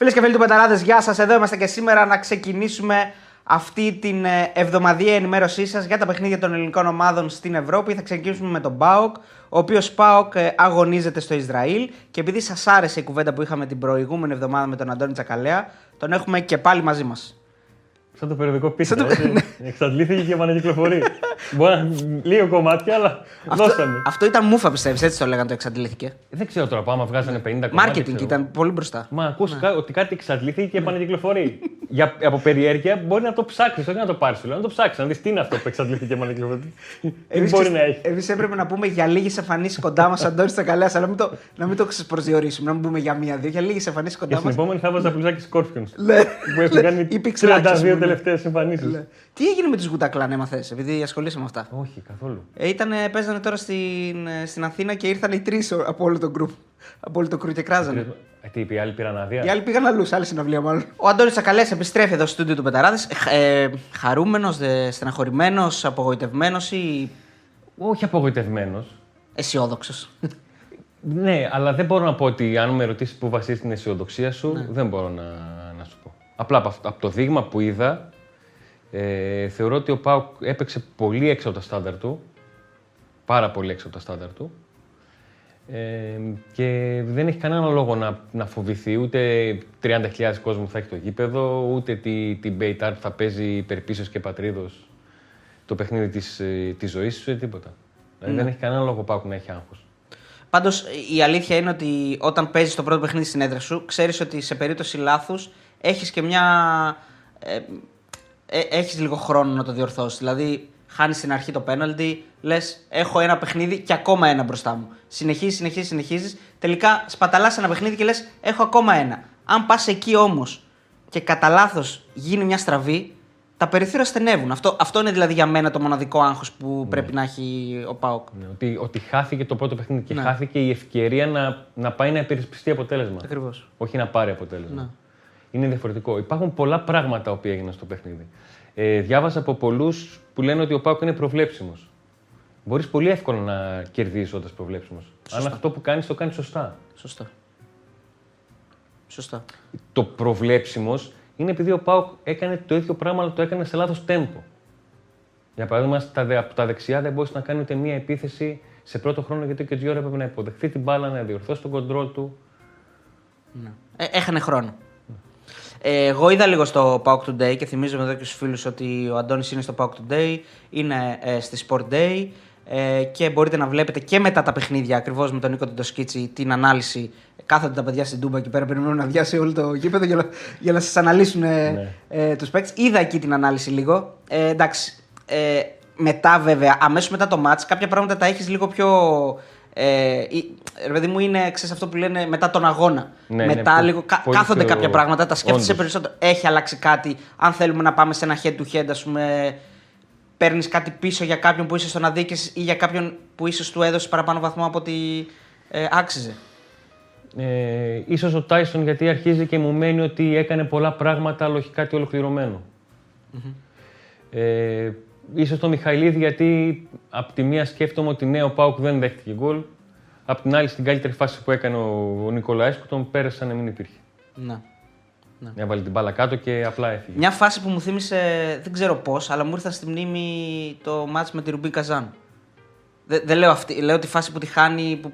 Φίλες και φίλοι του Betarades, γεια σας. Εδώ είμαστε και σήμερα να ξεκινήσουμε αυτή την ε, εβδομαδιαία ενημέρωσή σας για τα παιχνίδια των ελληνικών ομάδων στην Ευρώπη. Θα ξεκινήσουμε με τον ΠΑΟΚ, ο οποίος ΠΑΟΚ ε, αγωνίζεται στο Ισραήλ. Και επειδή σας άρεσε η κουβέντα που είχαμε την προηγούμενη εβδομάδα με τον Αντώνη Τσακαλέα, τον έχουμε και πάλι μαζί μας. Σαν το περιοδικό πίσω. Το... Εξαντλήθηκε και επανακυκλοφορεί. Μπορεί να λίγο κομμάτια, αλλά αυτό, δώσαμε. Αυτό ήταν μούφα, πιστεύεις, έτσι το λέγανε το εξαντλήθηκε; Δεν ξέρω τώρα, πάμε βγάζανε 50 κομμάτια. Μάρκετινγκ ήταν πολύ μπροστά. Μα ακούς ναι. ότι κάτι εξαντλήθηκε και επανακυκλοφορεί. Για, από περιέργεια μπορεί να το ψάξεις, όχι να το πάρεις. Να το ψάξεις, να δεις τι είναι αυτό που εξαντλήθηκε και επανακυκλοφορεί. Τι μπορεί να έχει. Εμείς έπρεπε να πούμε για λίγες εμφανίσεις κοντά μας, Αντώνης Τσακαλέα, αλλά να να μην το προσδιορίσουμε, να μην πούμε για μία-δύο. Για λίγες εμφανίσεις κοντά μα. Στην επόμενη θα βάζα πουλάκι Σκόρπιονς. Ναι. Που έχουν κάνει 32 τελευταίες εμφανίσεις. Τι έγινε με τους Γουτακλάν, έμαθες, επειδή ασχολείσαι με αυτά; Όχι, καθόλου. Ε, ήτανε, παίζανε τώρα στην, ε, στην Αθήνα και ήρθαν οι τρεις από όλο τον γκρουπ. Από όλο το κρου και κράζανε. Ε, τι είπε, οι άλλοι πήραν άδεια; Οι άλλοι πήγαν αλλού, σε άλλη συναυλία μάλλον. Ο Αντώνης Τσακαλές επιστρέφει εδώ στο στούντιο του Πεταράδες. Ε, Χαρούμενος, στεναχωρημένος, απογοητευμένος ή. Όχι απογοητευμένος. Αισιόδοξος; ναι, αλλά δεν μπορώ να πω ότι αν με ρωτήσεις πού βασίζει την αισιοδοξία σου, ναι. δεν μπορώ να, να σου πω. Απλά από, από το δείγμα που είδα, ε, θεωρώ ότι ο Πάουκ έπαιξε πολύ έξω από τα στάνταρ του. Πάρα πολύ έξω από τα στάνταρ του. Ε, και δεν έχει κανένα λόγο να, να φοβηθεί ούτε 30.000 κόσμο θα έχει το γήπεδο, ούτε τι, η Μπεϊτάρ θα παίζει υπέρ πίστεως και πατρίδος το παιχνίδι της, ε, της ζωής τους, τίποτα. Δηλαδή δεν ναι. έχει κανένα λόγο ΠΑΟΚ να έχει άγχος. Πάντως η αλήθεια είναι ότι όταν παίζεις το πρώτο παιχνίδι στην έδρα σου, ξέρεις ότι σε περίπτωση λάθους έχεις και μια. Ε, ε, έχεις λίγο χρόνο να το διορθώσεις. Δηλαδή, χάνεις στην αρχή το πέναλτι, λες: Έχω ένα παιχνίδι και ακόμα ένα μπροστά μου. Συνεχίζεις, συνεχίζεις, συνεχίζεις. Τελικά σπαταλάς ένα παιχνίδι και λες: Έχω ακόμα ένα. Αν πας εκεί όμως και κατά λάθος γίνει μια στραβή, τα περιθώρια στενεύουν. Αυτό, αυτό είναι δηλαδή για μένα το μοναδικό άγχος που ναι. πρέπει να έχει ο Πάοκ. Ναι, ότι, ότι χάθηκε το πρώτο παιχνίδι και ναι. χάθηκε η ευκαιρία να, να πάει να υπερασπιστεί αποτέλεσμα. Ακριβώς. Όχι να πάρει αποτέλεσμα. Ναι είναι διαφορετικό. Υπάρχουν πολλά πράγματα που έγιναν στο παιχνίδι. Ε, διάβασα από πολλούς που λένε ότι ο Πάουκ είναι προβλέψιμος. Μπορείς πολύ εύκολα να κερδίσεις όταν προβλέψιμος. Αν αυτό που κάνεις το κάνεις σωστά. Σωστά. Σωστά. Το προβλέψιμος είναι επειδή ο Πάουκ έκανε το ίδιο πράγμα, αλλά το έκανε σε λάθος τέμπο. Για παράδειγμα, από τα δεξιά δεν μπορούσε να κάνεις ούτε μία επίθεση σε πρώτο χρόνο γιατί και ο Τζιόρα έπρεπε να υποδεχθεί την μπάλα, να διορθώσει τον κοντρόλ του. Ναι. Ε, έχανε χρόνο. Ε, εγώ είδα λίγο στο Pauk Today και θυμίζω εδώ και στους φίλους ότι ο Αντώνης είναι στο Pauk Today, είναι ε, στη Sport Day ε, και μπορείτε να βλέπετε και μετά τα παιχνίδια ακριβώς με τον Νίκο Τεντοσκίτσι την ανάλυση. Κάθονται τα παιδιά στην Τούμπα και πέρα περιμένουν να διάσει όλο το γήπεδο για να, για να σας αναλύσουν ε, ναι. ε, τους παίκτες. Είδα εκεί την ανάλυση λίγο. Ε, εντάξει. Ε, μετά βέβαια, αμέσως μετά το match, κάποια πράγματα τα έχεις λίγο πιο ε, ρε παιδί μου, είναι ξέρεις, αυτό που λένε μετά τον αγώνα. Ναι, ναι μετά ναι, λίγο κάθονται κάποια πράγματα, τα σκέφτεσαι περισσότερο. Έχει αλλάξει κάτι. Αν θέλουμε να πάμε σε ένα head to head, ας πούμε, παίρνεις κάτι πίσω για κάποιον που είσαι στον αδίκη ή για κάποιον που ίσω του έδωσε παραπάνω βαθμό από ότι ε, άξιζε; Ε, ίσως ο Τάισον γιατί αρχίζει και μου μένει ότι έκανε πολλά πράγματα αλλά όχι κάτι ολοκληρωμένο. Mm-hmm. Ε, ίσως το Μιχαηλίδη γιατί από τη μία σκέφτομαι ότι ναι, ο Πάουκ δεν δέχτηκε γκολ. Απ' την άλλη, στην καλύτερη φάση που έκανε ο, ο Νικολαέσκου, τον πέρασε να μην υπήρχε. Να. Ναι. Έβαλε την μπάλα κάτω και απλά έφυγε. Μια φάση που μου θύμισε, δεν ξέρω πώς, αλλά μου ήρθαν στη μνήμη το μάτς με τη Ρουμπίν Καζάν. Δεν, δεν λέω αυτή, λέω τη φάση που τη χάνει που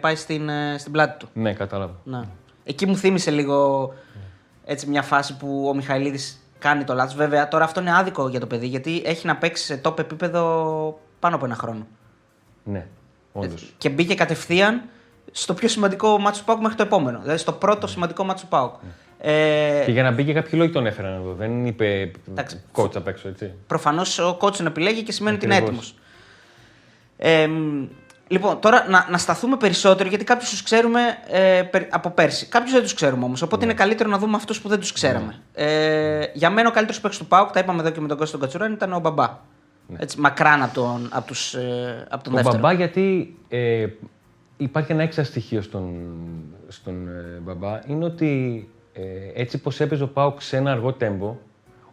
πάει στην, ε, στην πλάτη του. Ναι, κατάλαβα. Να. Εκεί μου θύμισε λίγο έτσι μια φάση που ο Μιχαηλίδης κάνει το λάθος. Βέβαια, τώρα αυτό είναι άδικο για το παιδί γιατί έχει να παίξει σε top επίπεδο πάνω από ένα χρόνο. Ναι, όντως. Ε, και μπήκε κατευθείαν στο πιο σημαντικό μάτσο του Πάουκ μέχρι το επόμενο. Δηλαδή στο πρώτο σημαντικό μάτσο του Πάουκ. Ναι. Ε... Και για να μπει και κάποιοι λόγοι τον έφεραν εδώ. Δεν είπε κότσα απ' έξω, έτσι. Προφανώς ο κότσο επιλέγει και σημαίνει ότι είναι έτοιμος. Ε, Λοιπόν, τώρα να, να σταθούμε περισσότερο γιατί κάποιους τους ξέρουμε ε, από πέρσι. Κάποιους δεν τους ξέρουμε όμως. Οπότε ναι. είναι καλύτερο να δούμε αυτούς που δεν τους ξέραμε. Ναι. Ε, για μένα ο καλύτερος παίκτης του Πάουκ, τα είπαμε εδώ και με τον Κώστα Κατσουράν, ήταν ο Μπαμπά. Ναι. Έτσι, μακράν από τον, από τους, ε, από τον ο δεύτερο. Μπαμπά γιατί ε, υπάρχει ένα έξα στοιχείο στον, στον ε, Μπαμπά. Είναι ότι ε, έτσι πως έπαιζε ο Πάουκ σε ένα αργό τέμπο,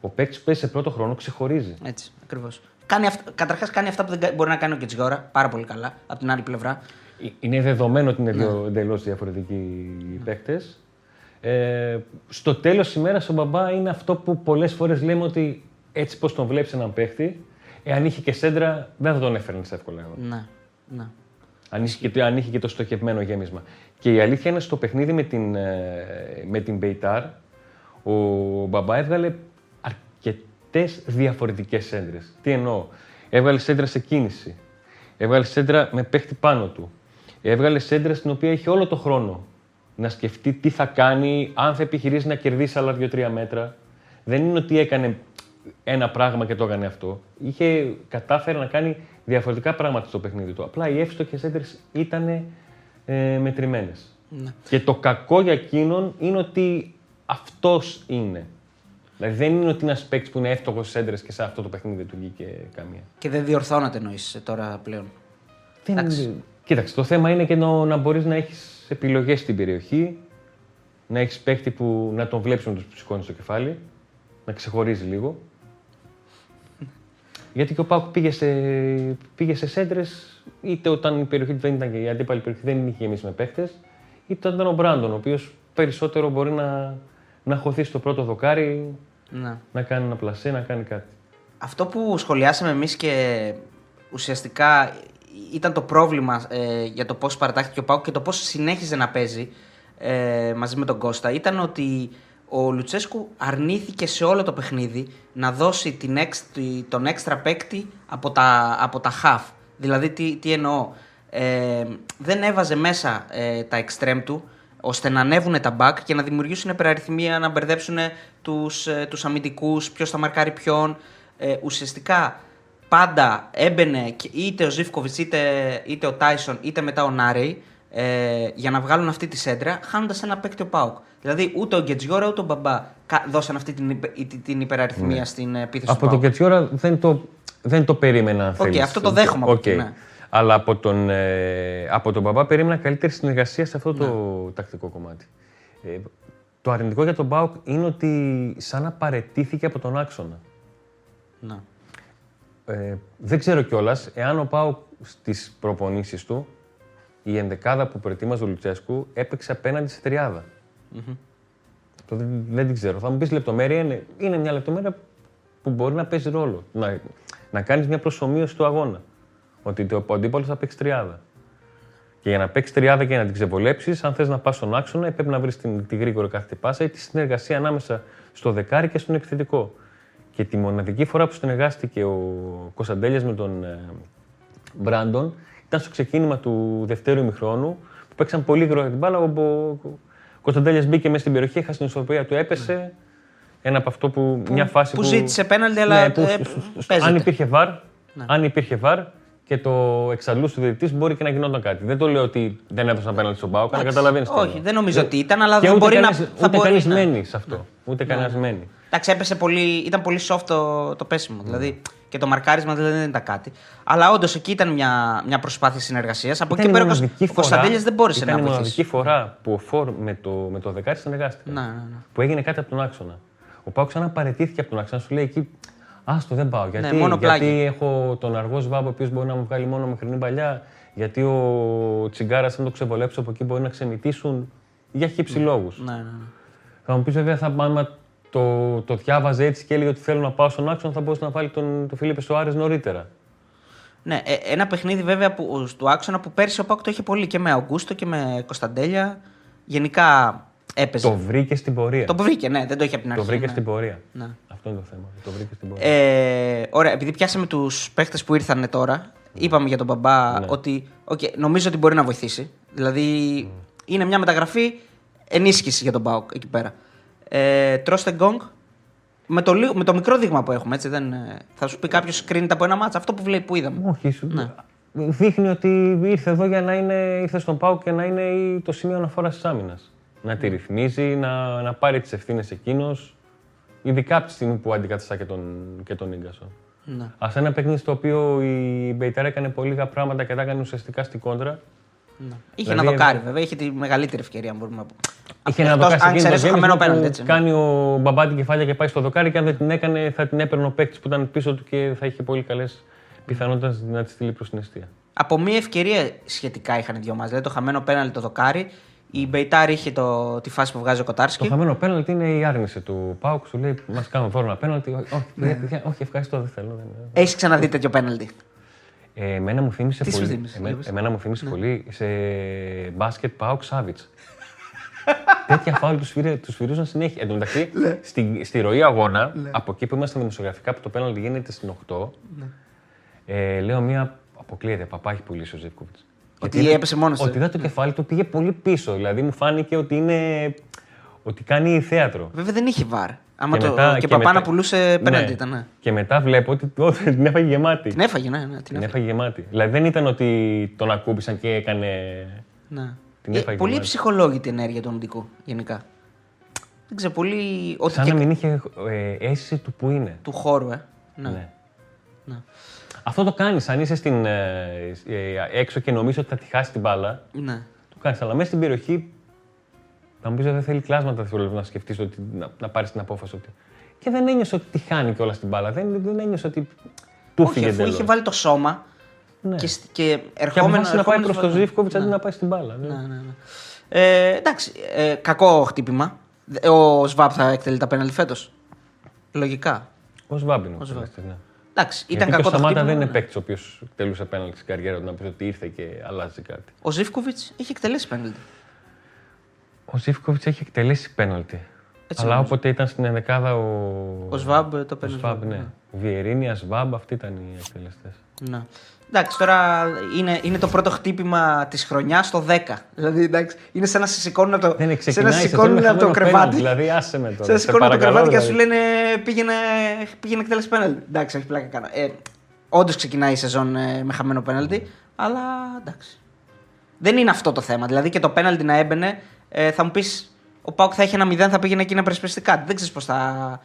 ο παίκτης που παίζει σε πρώτο χρόνο ξεχωρίζει. Έτσι, ακριβώς. Κάνει Καταρχάς κάνει αυτά που δεν μπορεί να κάνει ο Κετσιγόρα πάρα πολύ καλά από την άλλη πλευρά. Ε, είναι δεδομένο ότι είναι ναι. εντελώς διαφορετικοί οι παίκτες. Ε, στο τέλος της ημέρας ο μπαμπά είναι αυτό που πολλές φορές λέμε ότι έτσι πώς τον βλέπεις έναν παίχτη, εάν είχε και σέντρα, δεν θα τον έφερνες εύκολα. Εγώ. Ναι, ναι. Αν είχε, και, αν είχε και το στοχευμένο γέμισμα. Και η αλήθεια είναι στο παιχνίδι με την, ε, με την Μπεϊτάρ, ο Μπαμπά έβγαλε αρκετέ διαφορετικές σέντρες. Τι εννοώ; Έβγαλε σέντρα σε κίνηση. Έβγαλε σέντρα με παίχτη πάνω του. Έβγαλε σέντρα στην οποία είχε όλο το χρόνο να σκεφτεί τι θα κάνει, αν θα επιχειρήσει να κερδίσει άλλα δύο-τρία μέτρα. Δεν είναι ότι έκανε ένα πράγμα και το έκανε αυτό. Είχε κατάφερε να κάνει διαφορετικά πράγματα στο παιχνίδι του. Απλά οι εύστοχες έντρε ήταν ε, μετρημένες. Ναι. Και το κακό για εκείνον είναι ότι αυτός είναι. Δηλαδή δεν είναι ότι ένας παίκτης που είναι εύστοχο στις έντρες και σε αυτό το παιχνίδι δεν του βγήκε καμία. Και δεν διορθώνεται εννοείς τώρα πλέον. Δεν... Εντάξει. Κοίταξε, το θέμα είναι και να, να μπορείς να έχεις επιλογές στην περιοχή, να έχεις παίκτη που να τον βλέπεις με τους σηκώνει στο κεφάλι, να ξεχωρίζει λίγο. Γιατί και ο Πάουκ πήγε σε, πήγε σε σέντρες, είτε όταν η περιοχή του δεν ήταν και η αντίπαλη περιοχή δεν είχε γεμίσει με παίχτε, είτε όταν ήταν ο Μπράντον, ο οποίος περισσότερο μπορεί να, να χωθείς στο πρώτο δοκάρι, Ναι. να κάνει ένα πλασέ, να κάνει κάτι. Αυτό που σχολιάσαμε εμείς και ουσιαστικά ήταν το πρόβλημα ε, για το πώς παρατάχθηκε ο Πάουκ και το πώς συνέχιζε να παίζει ε, μαζί με τον Κώστα ήταν ότι ο Λουτσέσκου αρνήθηκε σε όλο το παιχνίδι να δώσει την εξ, τη- τον έξτρα παίκτη από τα, από τα half. Δηλαδή, τι, τι εννοώ. Ε, δεν έβαζε μέσα ε, τα extreme του ώστε να ανέβουν τα back και να δημιουργήσουν υπεραριθμία, να μπερδέψουν τους, ε, τους αμυντικούς, ποιος θα μαρκάρει ποιον. Ε, ουσιαστικά πάντα έμπαινε και είτε ο Ζήφκοβιτς είτε, είτε ο Τάισον είτε μετά ο Νάρεϊ ε, για να βγάλουν αυτή τη σέντρα, χάνοντας ένα παίκτη ο Πάουκ. Δηλαδή ούτε ο Γκετζιόρα ούτε ο Μπαμπά κα- δώσαν αυτή την, υπε- την, την υπεραριθμία στην επίθεση Από του τον Πάουκ. Κεντζιόρα δεν το, δεν το περίμενα. αν Οκ, θέλεις. αυτό το δέχομαι από Οκ. εκεί, ναι. Αλλά από τον, ε, από τον Μπάμπα περίμενα καλύτερη συνεργασία σε αυτό το Ναι. τακτικό κομμάτι. Ε, το αρνητικό για τον ΠΑΟΚ είναι ότι σαν να παραιτήθηκε από τον άξονα. Να. Ε, δεν ξέρω κιόλας εάν ο ΠΑΟΚ στις προπονήσεις του η ενδεκάδα που προετοίμαζε ο Λουτσέσκου έπαιξε απέναντι σε τριάδα. Το δεν, δεν την ξέρω. Θα μου πεις λεπτομέρεια, είναι, είναι μια λεπτομέρεια που μπορεί να παίζει ρόλο. Να, να κάνεις μια προσωμείωση του αγώνα. Ότι το, ο αντίπαλος θα παίξει τριάδα. Και για να παίξει τριάδα και να την ξεβολέψεις, αν θες να πας στον άξονα, πρέπει να βρεις την, τη γρήγορη κάθε πάσα ή τη συνεργασία ανάμεσα στο δεκάρι και στον επιθετικό. Και τη μοναδική φορά που συνεργάστηκε ο Κωνσταντέλιας με τον ε, Μπράντον ήταν στο ξεκίνημα του δευτέρου ημιχρόνου που παίξαν πολύ γρήγορα την μπάλα. Ο, ο, ο Κωνσταντέλιας μπήκε μέσα στην περιοχή, έχασε την ισορροπία του, έπεσε. Ένα από αυτό που. μια φάση που που. ζήτησε πέναλτι, αλλά, Ναι, που ε, σ- σ- σ- παίζεται. αν υπήρχε βαρ, Ναι. αν υπήρχε βαρ και το εξαλούσε του διαιτητή, μπορεί και να γινόταν κάτι. Δεν το λέω ότι δεν έδωσαν πέναλτι στον Πάο, αλλά καταλαβαίνεις. Όχι, δεν νομίζω ότι ήταν, αλλά Και δεν ούτε μπορεί κανείς, να. θα ούτε μπορεί κανείς να- μένει σε αυτό. Ούτε κανένας μένει. Εντάξει, έπεσε πολύ, ήταν πολύ soft το, το πέσιμο. Δηλαδή και το μαρκάρισμα δηλαδή δεν ήταν κάτι. Αλλά όντως εκεί ήταν μια, μια προσπάθεια συνεργασίας. Από εκεί Ήταν η πέρα ο μοναδική Κωνς- ο Κωνσταντέλια δεν μπόρεσε ήταν να η βοηθήσει. μοναδική φορά που ο Φορ με το, με το δεκάρι συνεργάστηκε. Ναι, ναι, ναι. Που έγινε κάτι από τον άξονα. Ο Πάο ξανά παρετήθηκε από τον άξονα. Σου λέει εκεί, Άστο, δεν πάω. Γιατί, Ναι, μόνο γιατί πλάγι. έχω τον αργό Σβάμπ, ο οποίος μπορεί να μου βγάλει μόνο μέχρι παλιά. Γιατί ο Τσιγκάρας, αν το ξεβολέψω από εκεί, μπορεί να ξεμητήσουν. Για χύψη λόγους. Ναι, ναι, ναι. Θα μου πεις βέβαια, θα, άμα το, το διάβαζε έτσι και έλεγε ότι θέλω να πάω στον άξονα, θα μπορούσε να βάλει τον, τον Φιλίπε Σοάρες νωρίτερα. Ναι, ε, ένα παιχνίδι βέβαια που, του άξονα που πέρσι ο ΠΑΟΚ το είχε πολύ και με Αουγκούστο και με Κωνσταντέλια. Γενικά έπαιζε. Το βρήκε στην πορεία. Το βρήκε, ναι, δεν το είχε από την αρχή. Το βρήκε ναι. στην πορεία. Ναι. Αυτό είναι το θέμα. Το βρήκε στην πορεία. Ε, ωραία, επειδή πιάσαμε τους παίχτες που ήρθαν τώρα, είπαμε για τον Μπάμπα Ναι. ότι οκ, νομίζω ότι μπορεί να βοηθήσει. Δηλαδή είναι μια μεταγραφή ενίσχυσης για τον ΠΑΟΚ εκεί πέρα. Ε, Τρουστ Έκονγκ με το, λίγο- με το μικρό δείγμα που έχουμε. Έτσι, δεν, ε, θα σου πει κάποιος κρίνεται από ένα ματς αυτό που, βλέπει, που είδαμε. Όχι, σου... Ναι. δείχνει ότι ήρθε εδώ για να είναι, ήρθε στον ΠΑΟΚ να είναι η- το σημείο αναφοράς της άμυνας. Να τη ρυθμίζει, να, να πάρει τις ευθύνες εκείνος. Ειδικά από τη στιγμή που αντικαταστά και τον, και τον Ίνγκασον. Ναι. Σε ένα παιχνίδι στο οποίο η Μπεϊτάρ έκανε πολύ λίγα πράγματα και τα έκανε ουσιαστικά στην κόντρα. Ναι. Είχε Δηλαδή, ένα δοκάρι βέβαια, είχε τη μεγαλύτερη ευκαιρία αν μπορούμε να πούμε. Είχε ένα Εκτός δοκάρι αν σε εκείνο ξέρεις το το χαμένο γέμισμα πέναλτι, που έτσι. ναι. Κάνει ο μπαμπά την κεφάλια και πάει στο δοκάρι και αν δεν την έκανε θα την έπαιρνε ο παίκτης που ήταν πίσω του και θα είχε πολύ καλές πιθανότητες να τη στείλει προς την αιστεία. Από μία ευκαιρία σχετικά είχαν οι δυο μας. Δηλαδή το χαμένο πέναλτι το δοκάρι Η Μπεϊτάρ είχε το, τη φάση που βγάζει ο Το Κοτάρσκι. χαμένο πέναλτι είναι η άρνηση του Πάουκ. Σου λέει: Μας κάνουν δώρο ένα πέναλτι. Όχι, παιδιά, όχι, ευχαριστώ, δεν θέλω. δεν- Έχεις ξαναδεί τέτοιο πέναλτι; Ε, εμένα μου θύμισε Τι σου πολύ. θύμισε, εμέ- για πες. εμένα μου θύμισε πολύ σε μπάσκετ Πάουκ Σάβιτς. Τέτοια φάουλ τους σφυρί- τους σφυρίζουν συνέχεια. Εν τω μεταξύ, στη, στη ροή αγώνα, από εκεί που ήμασταν δημοσιογραφικά, που το πέναλτι γίνεται στην 8, ε, λέω μία αποκλείεται. Παπά έχει πουλήσει ο Ζεύκοβιτς. Ότι έπεσε μόνος του. Ότι είδα το κεφάλι του πήγε πολύ πίσω. Δηλαδή μου φάνηκε ότι είναι. ότι κάνει θέατρο. Βέβαια δεν είχε βαρ. Άμα Και το, μετά- και, και Παπά μετά- να πουλούσε πέναλτι Ναι. ήταν. Ναι. Και μετά βλέπω ότι ω, την έφαγε γεμάτη. Την έφαγε, ναι, ναι. Την Την έφαγε. έφαγε γεμάτη. Δηλαδή δεν ήταν ότι τον ακούμπησαν και έκανε. Ναι. Την Ε, έφαγε πολύ γεμάτη. ψυχολόγητη ενέργεια του αμυντικού γενικά. Δεν ξέρω, πολύ. Ότι Σαν και να μην είχε ε, αίσθηση του που είναι. του χώρου, ε. Ναι. Ναι. Ναι. Αυτό το κάνεις. Αν είσαι στην, ε, ε, έξω και νομίζεις ότι θα τη χάσει την μπάλα, ναι. το κάνεις. Αλλά μέσα στην περιοχή θα μου πεις ότι δεν θέλει κλάσματα δευτερόλεπτα να σκεφτείς ότι να, να πάρεις την απόφαση. Ότι... Και δεν ένιωσε ότι τη χάνει κιόλα την μπάλα. Δεν, δεν ένιωσε ότι του Όχι, φύγε αφού εντελώς. είχε βάλει το σώμα Ναι. και, σ- και Και ερχόμενο. αποφάσισε να πάει ερχόμενος προς το βάζει- Ζήφκοβιτς αντί να πάει στην μπάλα. Ναι, ναι, ναι. Ε, εντάξει, ε, κακό χτύπημα. Ε, Ο Σβάπ θα εκτελεί τα πέναλτι φέτος. Λογικά. Ο Σβάμπινο. Ο Σβάμπ. Ναι. Εντάξει, ήταν Γιατί κακό και ο το Σαμάτα χτύπημα. δεν είναι ναι. παίκτης ο οποίος τελούσε πέναλτι στην καριέρα του να πει ότι ήρθε και αλλάζει κάτι. Ο Ζήφκοβιτς είχε εκτελέσει πέναλτι. Ο Ζήφκοβιτς έχει εκτελέσει πέναλτι. Έτσι Αλλά νομίζω. όποτε ήταν στην ενδεκάδα ο. Ο Σβάμπ το Ο παίρνει. Σβάμπ, ναι. Βιερίνια, Σβάμπ, αυτοί ήταν οι εκτελεστές. Ναι. Εντάξει, τώρα είναι, είναι το πρώτο χτύπημα της χρονιάς στο 10. Δηλαδή, εντάξει, είναι σαν να σε σηκώνουν από το, Δεν είναι σαν να ξεκινάει. σε σε σηκώνουν θέλουμε από το χαμένο κρεβάτι. πέναλτι, Δηλαδή, άσε με τώρα. Σαν να σε σηκώνουν από το παρακαλώ, κρεβάτι και σου δηλαδή. λένε πήγαινε, πήγαινε εκτέλεση πέναλτι. Εντάξει, όχι πλάκα κάνω. Ε, Όντως ξεκινάει η σεζόν ε, με χαμένο πέναλτι, αλλά εντάξει. Δεν είναι αυτό το θέμα. Δηλαδή και το πέναλτι να έμπαινε, ε, θα μου πεις ο Πάουκ θα έχει ένα 0, θα πήγαινε εκεί να περισπιστεί κάτι. Δεν ξέρεις πώς θα.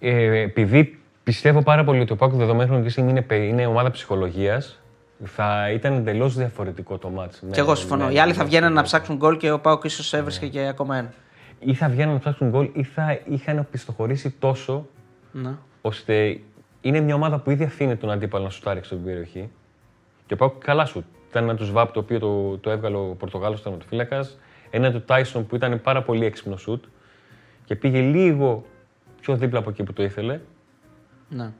Ε, επειδή πιστεύω πάρα πολύ ότι ο Πάκο δεδομένου ότι είναι, παι- είναι ομάδα ψυχολογίας, θα ήταν εντελώς διαφορετικό το μάτς. και εγώ συμφωνώ. Οι άλλοι θα βγαίνουν να ψάξουν γκολ και ο Πάουκ ίσως Ναι. έβρισκε και ακόμα ένα. Ή θα βγαίνουν να ψάξουν γκολ ή θα είχαν πιστοχωρήσει τόσο Ναι. ώστε είναι μια ομάδα που ήδη αφήνει τον αντίπαλο να σου τάριξει στην περιοχή. Και πάω καλά σου. Ήταν ένα του Σβάπ το οποίο το, το έβγαλε ο Πορτογάλος τερματοφύλακα. Ένα του Τάισον που ήταν πάρα πολύ έξυπνο σουτ και πήγε λίγο πιο δίπλα από εκεί που το ήθελε. ναι.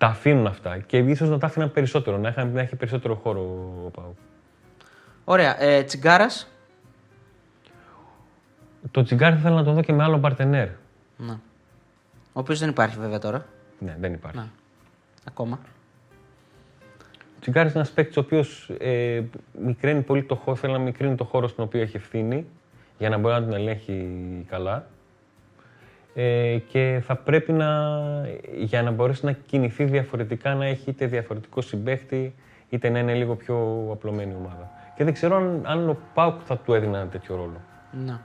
Τα αφήνουν αυτά και ίσως να τα άφηναν περισσότερο, να, είχαν, να έχει περισσότερο χώρο ο Πάου. Ωραία. Ε, Τσιγκάρας; Το τσιγκάρι θα ήθελα να το δω και με άλλο παρτενέρ. Ναι. Ο οποίος δεν υπάρχει βέβαια τώρα. Ναι, δεν υπάρχει. Ναι. Ακόμα. Ο Τσιγκάρη είναι ένας παίκτης ο οποίος ε, μικραίνει πολύ το χώρο, θέλει να μικρύνει το χώρο στον οποίο έχει ευθύνη για να μπορεί να τον ελέγχει καλά. Ε, και θα πρέπει να, για να μπορέσει να κινηθεί διαφορετικά, να έχει είτε διαφορετικό συμπέχτη, είτε να είναι λίγο πιο απλωμένη ομάδα. Και δεν ξέρω αν, αν ο Πάουκ θα του έδινε ένα τέτοιο ρόλο. Ναι.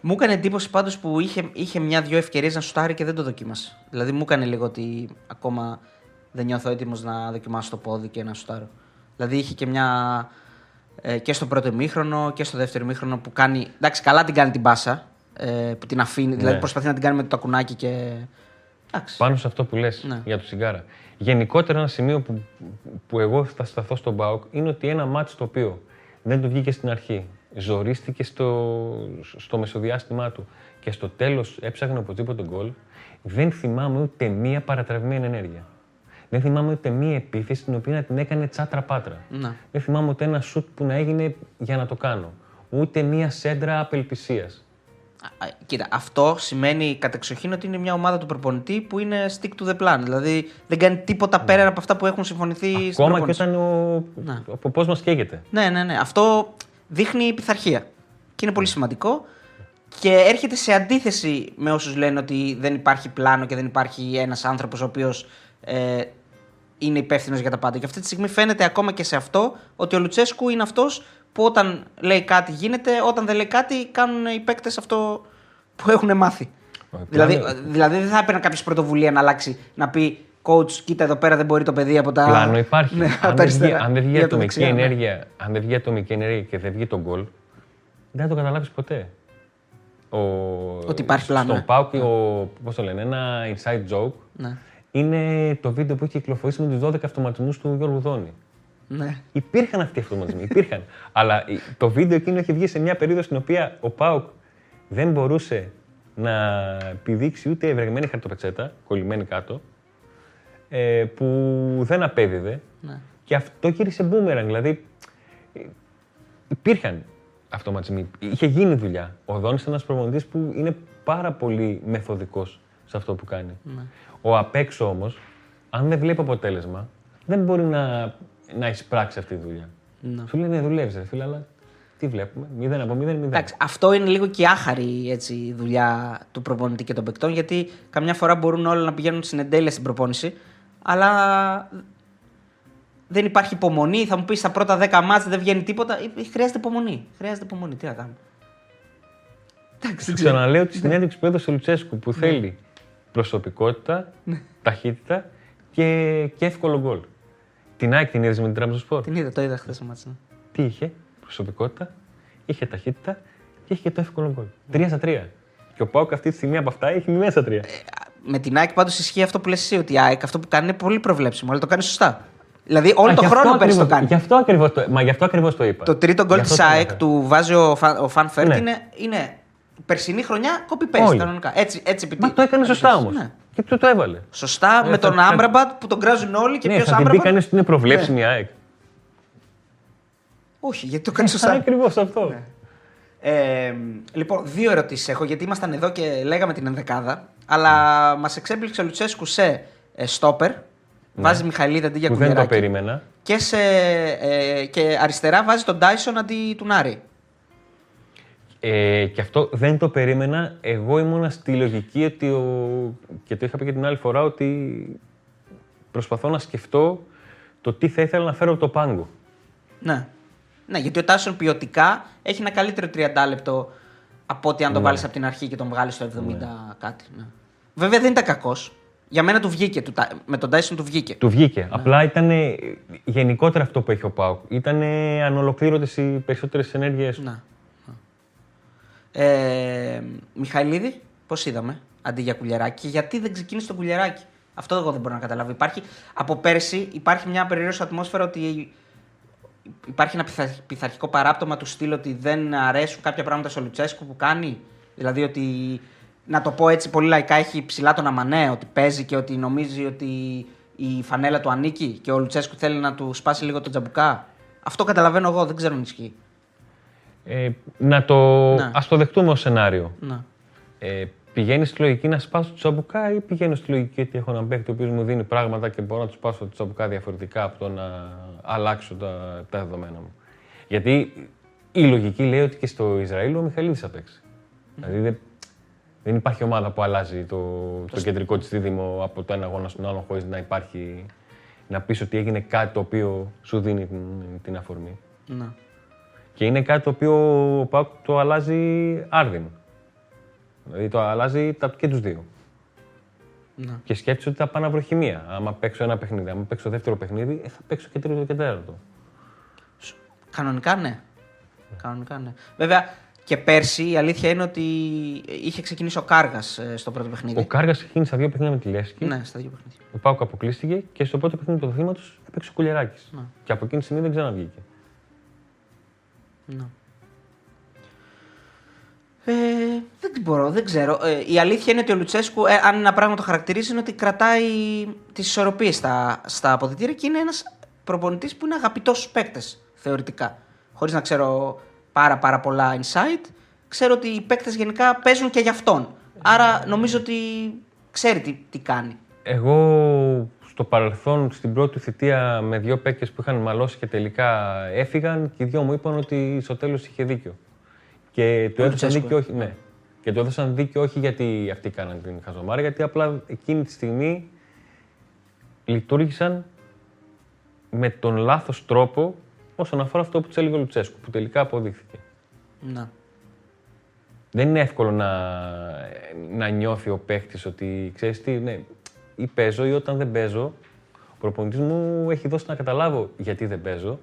Μου έκανε εντύπωση πάντως που είχε, είχε μια-δυο ευκαιρίες να σουτάρει και δεν το δοκίμασε. Δηλαδή μου έκανε λίγο ότι ακόμα δεν νιώθω έτοιμος να δοκιμάσω το πόδι και να σουτάρω. Δηλαδή είχε και μια. Ε, και στο πρώτο ημίχρονο και στο δεύτερο ημίχρονο που κάνει. Εντάξει, καλά την κάνει την μπάσα. Ε, που την αφήνει. Δηλαδή προσπαθεί να την κάνει με το τακουνάκι και. Εντάξει. Πάνω σε αυτό που λες Ναι. για το τσιγκάρα. Γενικότερα ένα σημείο που, που εγώ θα σταθώ στον Μπάουκ είναι ότι ένα μάτς το οποίο δεν του βγήκε στην αρχή, ζορίστηκε στο, στο μεσοδιάστημά του και στο τέλος έψαχνε οπωσδήποτε γκολ, δεν θυμάμαι ούτε μία παρατραβημένη ενέργεια. Δεν θυμάμαι ούτε μία επίθεση την οποία να την έκανε τσάτρα πάτρα. Ναι. Δεν θυμάμαι ούτε ένα σουτ που να έγινε για να το κάνω. Ούτε μία σέντρα απελπισίας. Α, α, Κοίτα, αυτό σημαίνει κατεξοχήν ότι είναι μια ομάδα του προπονητή που είναι stick to the plan. Δηλαδή δεν κάνει τίποτα πέρα από αυτά που έχουν συμφωνηθεί στην Ναι. Ακόμα και προπόνηση. όταν ο, Ναι. ο ποπός μας καίγεται. Ναι, ναι, ναι. Αυτό δείχνει πειθαρχία. Και είναι πολύ σημαντικό. Και έρχεται σε αντίθεση με όσους λένε ότι δεν υπάρχει πλάνο και δεν υπάρχει ένας άνθρωπος ο οποίος ε, είναι υπεύθυνος για τα πάντα. Και αυτή τη στιγμή φαίνεται ακόμα και σε αυτό ότι ο Λουτσέσκου είναι αυτός που όταν λέει κάτι γίνεται, όταν δεν λέει κάτι κάνουν οι παίκτες αυτό που έχουν μάθει. Ο Δηλαδή, πλάνο- δηλαδή δεν θα έπαιρνε κάποιος πρωτοβουλία να αλλάξει, να πει coach, κοίτα εδώ πέρα δεν μπορεί το παιδί από τα. Πλάνο υπάρχει. Ναι, από αν, τα δεν βγει, αριστερά αν δεν βγει ή από τα ατομική δεξιά, ναι. ενέργεια, αν δεν βγει ατομική ενέργεια και δεν βγει τον γκολ, δεν θα το καταλάβεις ποτέ. Ο, Ότι υπάρχει πλάνο, Στον ε. Πάουκ, ο, πώς το λένε, ένα inside joke Ναι. Είναι το βίντεο που έχει κυκλοφορήσει με τους 12 αυτοματισμούς του Γιώργου Δόνη. Ναι. Υπήρχαν αυτοί οι αυτοματισμοί. Υπήρχαν. Αλλά το βίντεο εκείνο έχει βγει σε μια περίοδο στην οποία ο Πάουκ δεν μπορούσε να επιδείξει ούτε ευρεγμένη χαρτοπετσέτα, κολλημένη κάτω, ε, που δεν απέδιδε. Ναι. Και αυτό γύρισε μπούμεραν. Δηλαδή, ε, υπήρχαν αυτοματισμοί. Είχε γίνει δουλειά. Ο Δόνης είναι ένας προπονητής που είναι πάρα πολύ μεθοδικός σε αυτό που κάνει. Ναι. Ο απ' έξω όμως, αν δεν βλέπει αποτέλεσμα, δεν μπορεί να, να εισπράξει αυτή τη δουλειά. Ναι. Σου λέει ναι, δουλεύεις, ρε φίλε, αλλά τι βλέπουμε. Μηδέν από μηδέν, μηδέν. Εντάξει, αυτό είναι λίγο και η άχαρη έτσι, η δουλειά του προπονητή και των παικτών, γιατί καμιά φορά μπορούν όλοι να πηγαίνουν στην εντέλεια στην προπόνηση, αλλά δεν υπάρχει υπομονή. Θα μου πεις στα πρώτα 10 μάτς δεν βγαίνει τίποτα. Ε, Χρειάζεται υπομονή. Χρειάζεται υπομονή. Τι να κάνουμε. Εντάξει, Σου δεν ξέρω. ξαναλέω τη συνέντευξη που έδωσε ο Λουτσέσκου που θέλει προσωπικότητα, ταχύτητα και, και εύκολο γκολ. Την ΑΕΚ την είδες με την Τράπεζα Σπορ; Την είδα, το είδα χθες το μάτς. ναι. Τι είχε, προσωπικότητα, είχε ταχύτητα και είχε και το εύκολο γκολ. Τρία στα τρία. Και ο Πάουκ αυτή τη στιγμή από αυτά έχει μηδέν στα τρία. Με την ΑΕΚ πάντως ισχύει αυτό που λες εσύ, ότι η ΑΕΚ αυτό που κάνει είναι πολύ προβλέψιμο, αλλά το κάνει σωστά. Δηλαδή όλο Α, τον γι' αυτό χρόνο πέρυσι το ακριβώς- κάνει. Γι' αυτό ακριβώς το, μα γι' αυτό ακριβώς το είπα. Το τρίτο γκολ Γι' της αυτό το ΑΕΚ είπα. του βάζει ο, Φαν, ο Φαν Βέερτ Ναι. είναι, είναι περσινή χρονιά copy-paste Όλοι. κανονικά. Έτσι, έτσι επιτύ- Μα το έκανε σωστά όμως. Ναι. Και του το έβαλε. Σωστά Ε, με θα- τον θα- Άμραμπατ που τον κράζουν όλοι και ναι, ποιος θα την πει Άμραμπατ; κανείς ότι είναι προβλέψιμη η ΑΕΚ. Όχι, γιατί το κάνει Α, σωστά. ακριβώς αυτό. Ε, λοιπόν, δύο ερωτήσεις έχω γιατί ήμασταν εδώ και λέγαμε την ενδεκάδα. Αλλά μας εξέπληξε ο Λουτσέσκου σε ε, στόπερ. Βάζει Μιχαηλίδη αντί για Που δεν το Κουλιεράκη. περίμενα. Και, σε, ε, και αριστερά βάζει τον Τάισον αντί του Νάρη. Ε, και αυτό δεν το περίμενα. Εγώ ήμουνα στη λογική ότι. Ο... και το είχα πει και την άλλη φορά ότι προσπαθώ να σκεφτώ το τι θα ήθελα να φέρω από το πάγκο. Ναι. ναι, γιατί ο Τάισον ποιοτικά έχει ένα καλύτερο 30 λεπτό από ότι αν τον βάλεις από την αρχή και τον βγάλεις στο 70 κάτι. Ναι. Βέβαια δεν ήταν κακός. Για μένα του βγήκε. Του, Τα- με τον Τάισον του βγήκε. Του βγήκε. Απλά ήταν γενικότερα αυτό που έχει ο Πάουκ. Ήταν ανολοκλήρωτες οι περισσότερες ενέργειέ. Να. Ε, Μιχαηλίδη, πώς είδαμε αντί για κουλιαράκι και γιατί δεν ξεκίνησε το κουλιαράκι. Αυτό εγώ δεν μπορώ να καταλάβω. Υπάρχει, από πέρσι υπάρχει μια περίεργη ατμόσφαιρα ότι υπάρχει ένα πειθα- πειθαρχικό παράπτωμα του στυλ ότι δεν αρέσουν κάποια πράγματα στο Λουτσέσκου που κάνει. Δηλαδή ότι, να το πω έτσι πολύ λαϊκά, έχει ψηλά τον Αμανέ, ότι παίζει και ότι νομίζει ότι η φανέλα του ανήκει και ο Λουτσέσκου θέλει να του σπάσει λίγο τον τζαμπουκά. Αυτό καταλαβαίνω εγώ, δεν ξέρω αν ισχύει. Ε, να το. Ναι. Ας το δεχτούμε ως σενάριο. Να. Ε, πηγαίνει στη λογική να σπάσω το τσαμπουκά ή πηγαίνω στη λογική ότι έχω έναν παίκτη ο οποίος μου δίνει πράγματα και μπορώ να του σπάσω το τσαμπουκά διαφορετικά από το να αλλάξω τα, τα δεδομένα μου. Γιατί η λογική λέει ότι και στο Ισραήλ ο Μιχαλίδης θα παίξει. Δηλαδή δεν, δεν υπάρχει ομάδα που αλλάζει το, το κεντρικό της δίδυμο από το ένα αγώνα στον άλλο χωρίς να υπάρχει. να πεις ότι έγινε κάτι το οποίο σου δίνει την, την αφορμή. Να. Και είναι κάτι το οποίο ο Πάουκ το αλλάζει άρδιν. Δηλαδή το αλλάζει τα, και τους δύο. Να. Και σκέφτεσαι ότι θα πάω να βρω χημεία. Άμα παίξω ένα παιχνίδι, άμα παίξω δεύτερο παιχνίδι, ε, θα παίξω και τρίτο και τέταρτο. Κανονικά ναι. Κανονικά ναι. Βέβαια και πέρσι η αλήθεια είναι ότι είχε ξεκινήσει ο Κάργας στο πρώτο παιχνίδι. Ο Κάργας ξεκίνησε στα δύο παιχνίδια με τη Λέσχη. Ναι, στα δύο παιχνίδια. Ο Πάουκ αποκλείστηκε και στο πρώτο παιχνίδι του πρωταθλήματο έπαιξε ο Κουλιαράκης. Και από εκείνη τη στιγμή δεν ξαναβγήκε. Ναι. Ε, δεν την μπορώ, δεν ξέρω. Ε, η αλήθεια είναι ότι ο Λουτσέσκου, ε, αν ένα πράγμα το χαρακτηρίζει, είναι ότι κρατάει τις ισορροπίες στα, στα αποδητήρια και είναι ένας προπονητής που είναι αγαπητός στους παίκτες, θεωρητικά. Χωρίς να ξέρω πάρα, πάρα πολλά insight, ξέρω ότι οι παίκτες γενικά παίζουν και για αυτόν. Άρα νομίζω ότι ξέρει τι, τι κάνει. Εγώ στο παρελθόν, στην πρώτη του θητεία, με δύο παίκτες που είχαν μαλώσει και τελικά έφυγαν και οι δυο μου είπαν ότι στο τέλος είχε δίκιο. Και του Ο έδωσαν Λουτσέσκου. δίκιο όχι, ναι. Και του έδωσαν δίκιο όχι γιατί αυτοί κάναν την χαζομάρα, γιατί απλά εκείνη τη στιγμή λειτουργήσαν με τον λάθος τρόπο όσον αφορά αυτό που του έλεγε ο Λουτσέσκου, που τελικά αποδείχθηκε. Να. Δεν είναι εύκολο να, να νιώθει ο παίχτη ότι ξέρεις τι, ναι, ή παίζω ή όταν δεν παίζω. Ο προπονητής μου έχει δώσει να καταλάβω γιατί δεν παίζω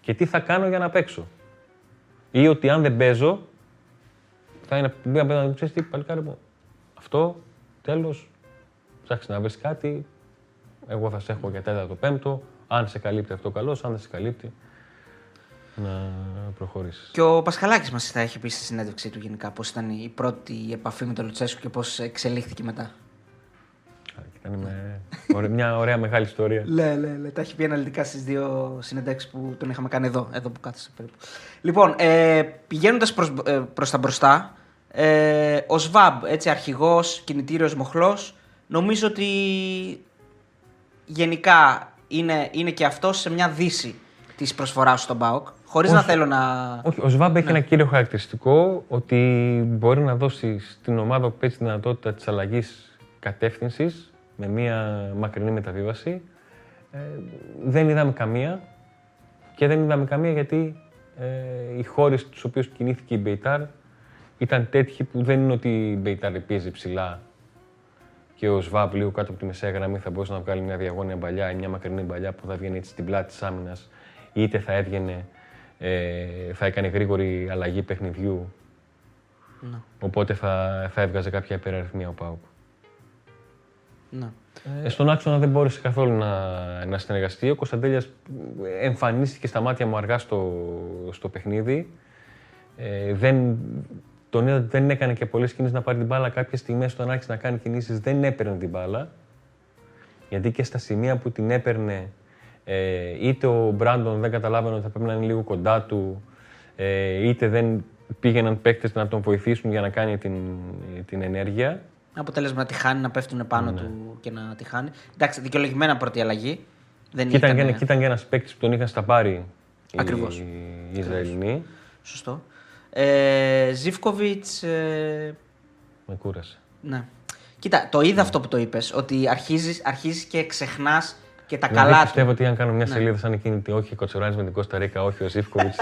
και τι θα κάνω για να παίξω. Ή ότι αν δεν παίζω, θα είναι μία πέρα να μου ξέρεις τι, παλικάρι μου. Αυτό, τέλος, ψάξει να βρεις κάτι. Εγώ θα σε έχω για τέταρτο, πέμπτο. Αν σε καλύπτει αυτό καλό, αν δεν σε καλύπτει, να προχωρήσεις. Και ο Πασχαλάκης μας θα έχει πει στη συνέντευξή του γενικά πώς ήταν η πρώτη επαφή με τον Λουτσέσκου και πώς εξελίχθηκε μετά. Ήταν με... μια ωραία μεγάλη ιστορία. Ναι, ναι, ναι. Τα έχει πει αναλυτικά στις δύο συνεντεύξεις που τον είχαμε κάνει εδώ, εδώ που κάθεσε περίπου. Λοιπόν, ε, πηγαίνοντας προς ε, προς τα μπροστά, ε, ο ΣΒΑΜ, έτσι αρχηγός, κινητήριος μοχλός, νομίζω ότι γενικά είναι, είναι και αυτό σε μια δύση της προσφοράς στον ΠΑΟΚ. Χωρίς να θέλω να. Όχι, ο ΣΒΑΜ έχει ναι. ένα κύριο χαρακτηριστικό ότι μπορεί να δώσει στην ομάδα που παίζει τη δυνατότητα της αλλαγής κατεύθυνσης με μία μακρινή μεταβίβαση. Ε, δεν είδαμε καμία και δεν είδαμε καμία γιατί ε, οι χώρες στους οποίους κινήθηκε η Μπεϊτάρ ήταν τέτοιοι που δεν είναι ότι η Μπεϊτάρ πίεζε ψηλά και ο Σβάμπ λίγο κάτω από τη μεσαία γραμμή θα μπορούσε να βγάλει μια διαγώνια παλιά ή μια μακρινή παλιά που θα βγαίνει έτσι στην πλάτη της άμυνας, είτε θα έβγαινε, ε, θα έκανε γρήγορη αλλαγή παιχνιδιού. Ναι. Οπότε θα, θα έβγαζε κάποια υπεραριθμία ο Πάουκ. Ναι. Ε, στον άξονα δεν μπόρεσε καθόλου να, να συνεργαστεί. Ο Κωνσταντέλιας εμφανίστηκε στα μάτια μου αργά στο, στο παιχνίδι. Ε, δεν, τον είδα ότι δεν έκανε και πολλές κινήσεις να πάρει την μπάλα. Κάποιες στιγμές όταν άρχισε να κάνει κινήσεις δεν έπαιρνε την μπάλα. Γιατί και στα σημεία που την έπαιρνε, ε, είτε ο Μπράντον δεν καταλάβαινε ότι θα πρέπει να είναι λίγο κοντά του, ε, είτε δεν πήγαιναν παίκτες να τον βοηθήσουν για να κάνει την, την ενέργεια. Αποτέλεσμα να τη χάνει, να πέφτουν πάνω ναι. του και να τη χάνει. Εντάξει, δικαιολογημένα πρώτη αλλαγή. Δεν και ήταν, ήταν, ήταν και ένας παίκτης που τον είχαν στα πάρει Ακριβώς. οι, οι Ισραηλινοί. Σωστό. Ε, Ζήφκοβιτς. Ε... Με κούρασε. Ναι. Κοίτα, το είδα αυτό που το είπες, ότι αρχίζει αρχίζεις και ξεχνάς και τα δηλαδή, καλά πιστεύω ότι αν κάνω μια ναι. σελίδα σαν εκείνη, όχι ο Κοτσοράνη με την Κώστα Ρίκα, όχι ο Ζήφκοβιτς.